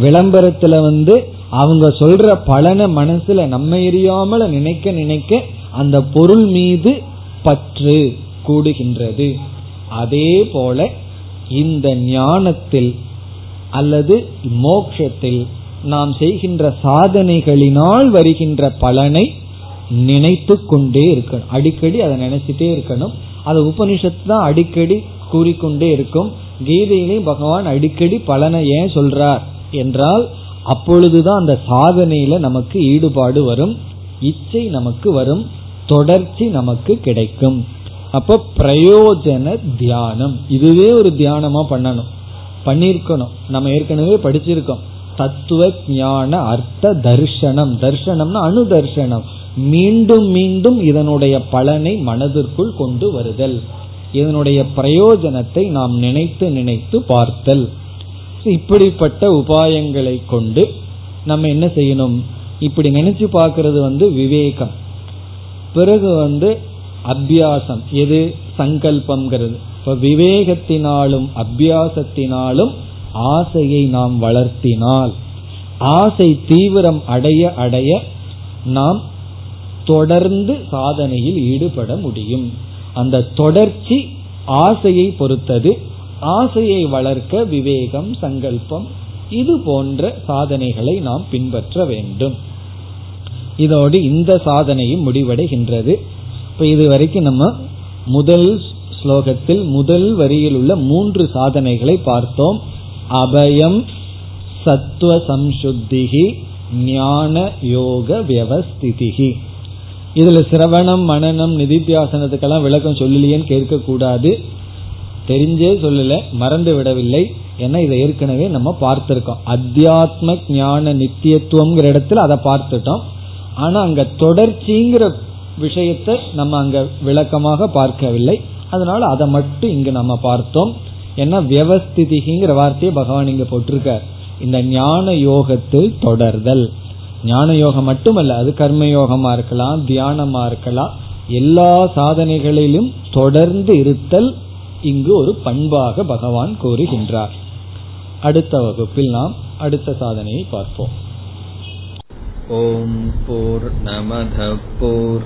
விளம்பரத்துல வந்து அவங்க சொல்ற பலனை மனசுல நம்ம எரியாமல நினைக்க நினைக்க அந்த பொருள் மீது பற்று கூடுகின்றது. அதே போல இந்த ஞானத்தில் அல்லது மோக்ஷத்தில் நாம் செய்கின்ற சாதனைகளினால் வருகின்ற பலனை நினைத்து கொண்டே இருக்கணும். அடிக்கடி அதை நினைச்சிட்டே இருக்கணும். அது உபனிஷத்து தான் அடிக்கடி கூறிக்கொண்டே இருக்கும். கீதையிலையும் பகவான் அடிக்கடி பலனை ஏன் சொல்றார் என்றால் அப்பொழுதுதான் அந்த சாதனையில நமக்கு ஈடுபாடு வரும் இச்சை நமக்கு வரும் தொடர்ச்சி நமக்கு கிடைக்கும். அப்ப பிரயோஜன தியானம். இதுவே ஒரு தியானமா பண்ணணும். பண்ணிருக்கணும் நம்ம ஏற்கனவே படிச்சிருக்கோம். தத்துவ ஞான அர்த்த தர்ஷனம் தர்ஷனம்னா அணுதர்ஷனம் மீண்டும் மீண்டும் இதனுடைய பலனை மனதிற்குள் கொண்டு வருதல். இதனுடைய பிரயோஜனத்தை நாம் நினைத்து நினைத்து பார்த்தல். இப்படிப்பட்ட உபாயங்களை கொண்டு நம்ம என்ன செய்யணும்? இப்படி நினைச்சு பார்க்கறது வந்து விவேகம். பிறகு வந்து அபியாசம். எது? சங்கல்பம்ங்கிறது. இப்ப விவேகத்தினாலும் அபியாசத்தினாலும் ஆசையை நாம் வளர்த்தினால் ஆசை தீவிரம் அடைய அடைய நாம் தொடர்ந்து சாதனையில் ஈடுபட முடியும். அந்த தொடர்ச்சி ஆசையை பொறுத்தது. ஆசையை வளர்க்க விவேகம் சங்கல்பம் இது போன்ற சாதனைகளை நாம் பின்பற்ற வேண்டும். இதோடு இந்த சாதனையும் முடிவடைகின்றது. இப்ப இதுவரைக்கும் நம்ம முதல் ஸ்லோகத்தில் முதல் வரியில் உள்ள மூன்று சாதனைகளை பார்த்தோம். அபயம் சத்துவ சம்சுத்திகி ஞான யோக வியவஸ்திதிகி இதுல சிரவணம் மனநம் நிதித்தியாசனத்துக்கெல்லாம் விளக்கம் சொல்லலையேன்னு கேட்க கூடாது தெரிஞ்சே சொல்லல மறந்து விடவில்லை ஏன்னா இதை ஏற்கனவே நம்ம பார்த்திருக்கோம். அத்தியாத்ம ஞான நித்தியத்துவம்ங்கிற இடத்துல அதை பார்த்துட்டோம். ஆனா அங்க தொடர்ச்சிங்கிற விஷயத்தை நம்ம அங்க விளக்கமாக பார்க்கவில்லை. அதனால அதை மட்டும் இங்கு நம்ம பார்த்தோம். ஏன்னா வியவஸ்திதிங்கிற வார்த்தையை பகவான் இங்க போட்டிருக்கார். இந்த ஞான யோகத்தில் தொடர்தல். ஞான யோகம் மட்டுமல்ல அது கர்மயோகமா இருக்கலாம் தியானமா இருக்கலாம். எல்லா சாதனைகளிலும் தொடர்ந்து இருத்தல் இங்கு ஒரு பண்பாக பகவான் கூறுகின்றார். அடுத்த வகுப்பில் நாம் அடுத்த சாதனையை பார்ப்போம். ஓம் போர் நமத போர்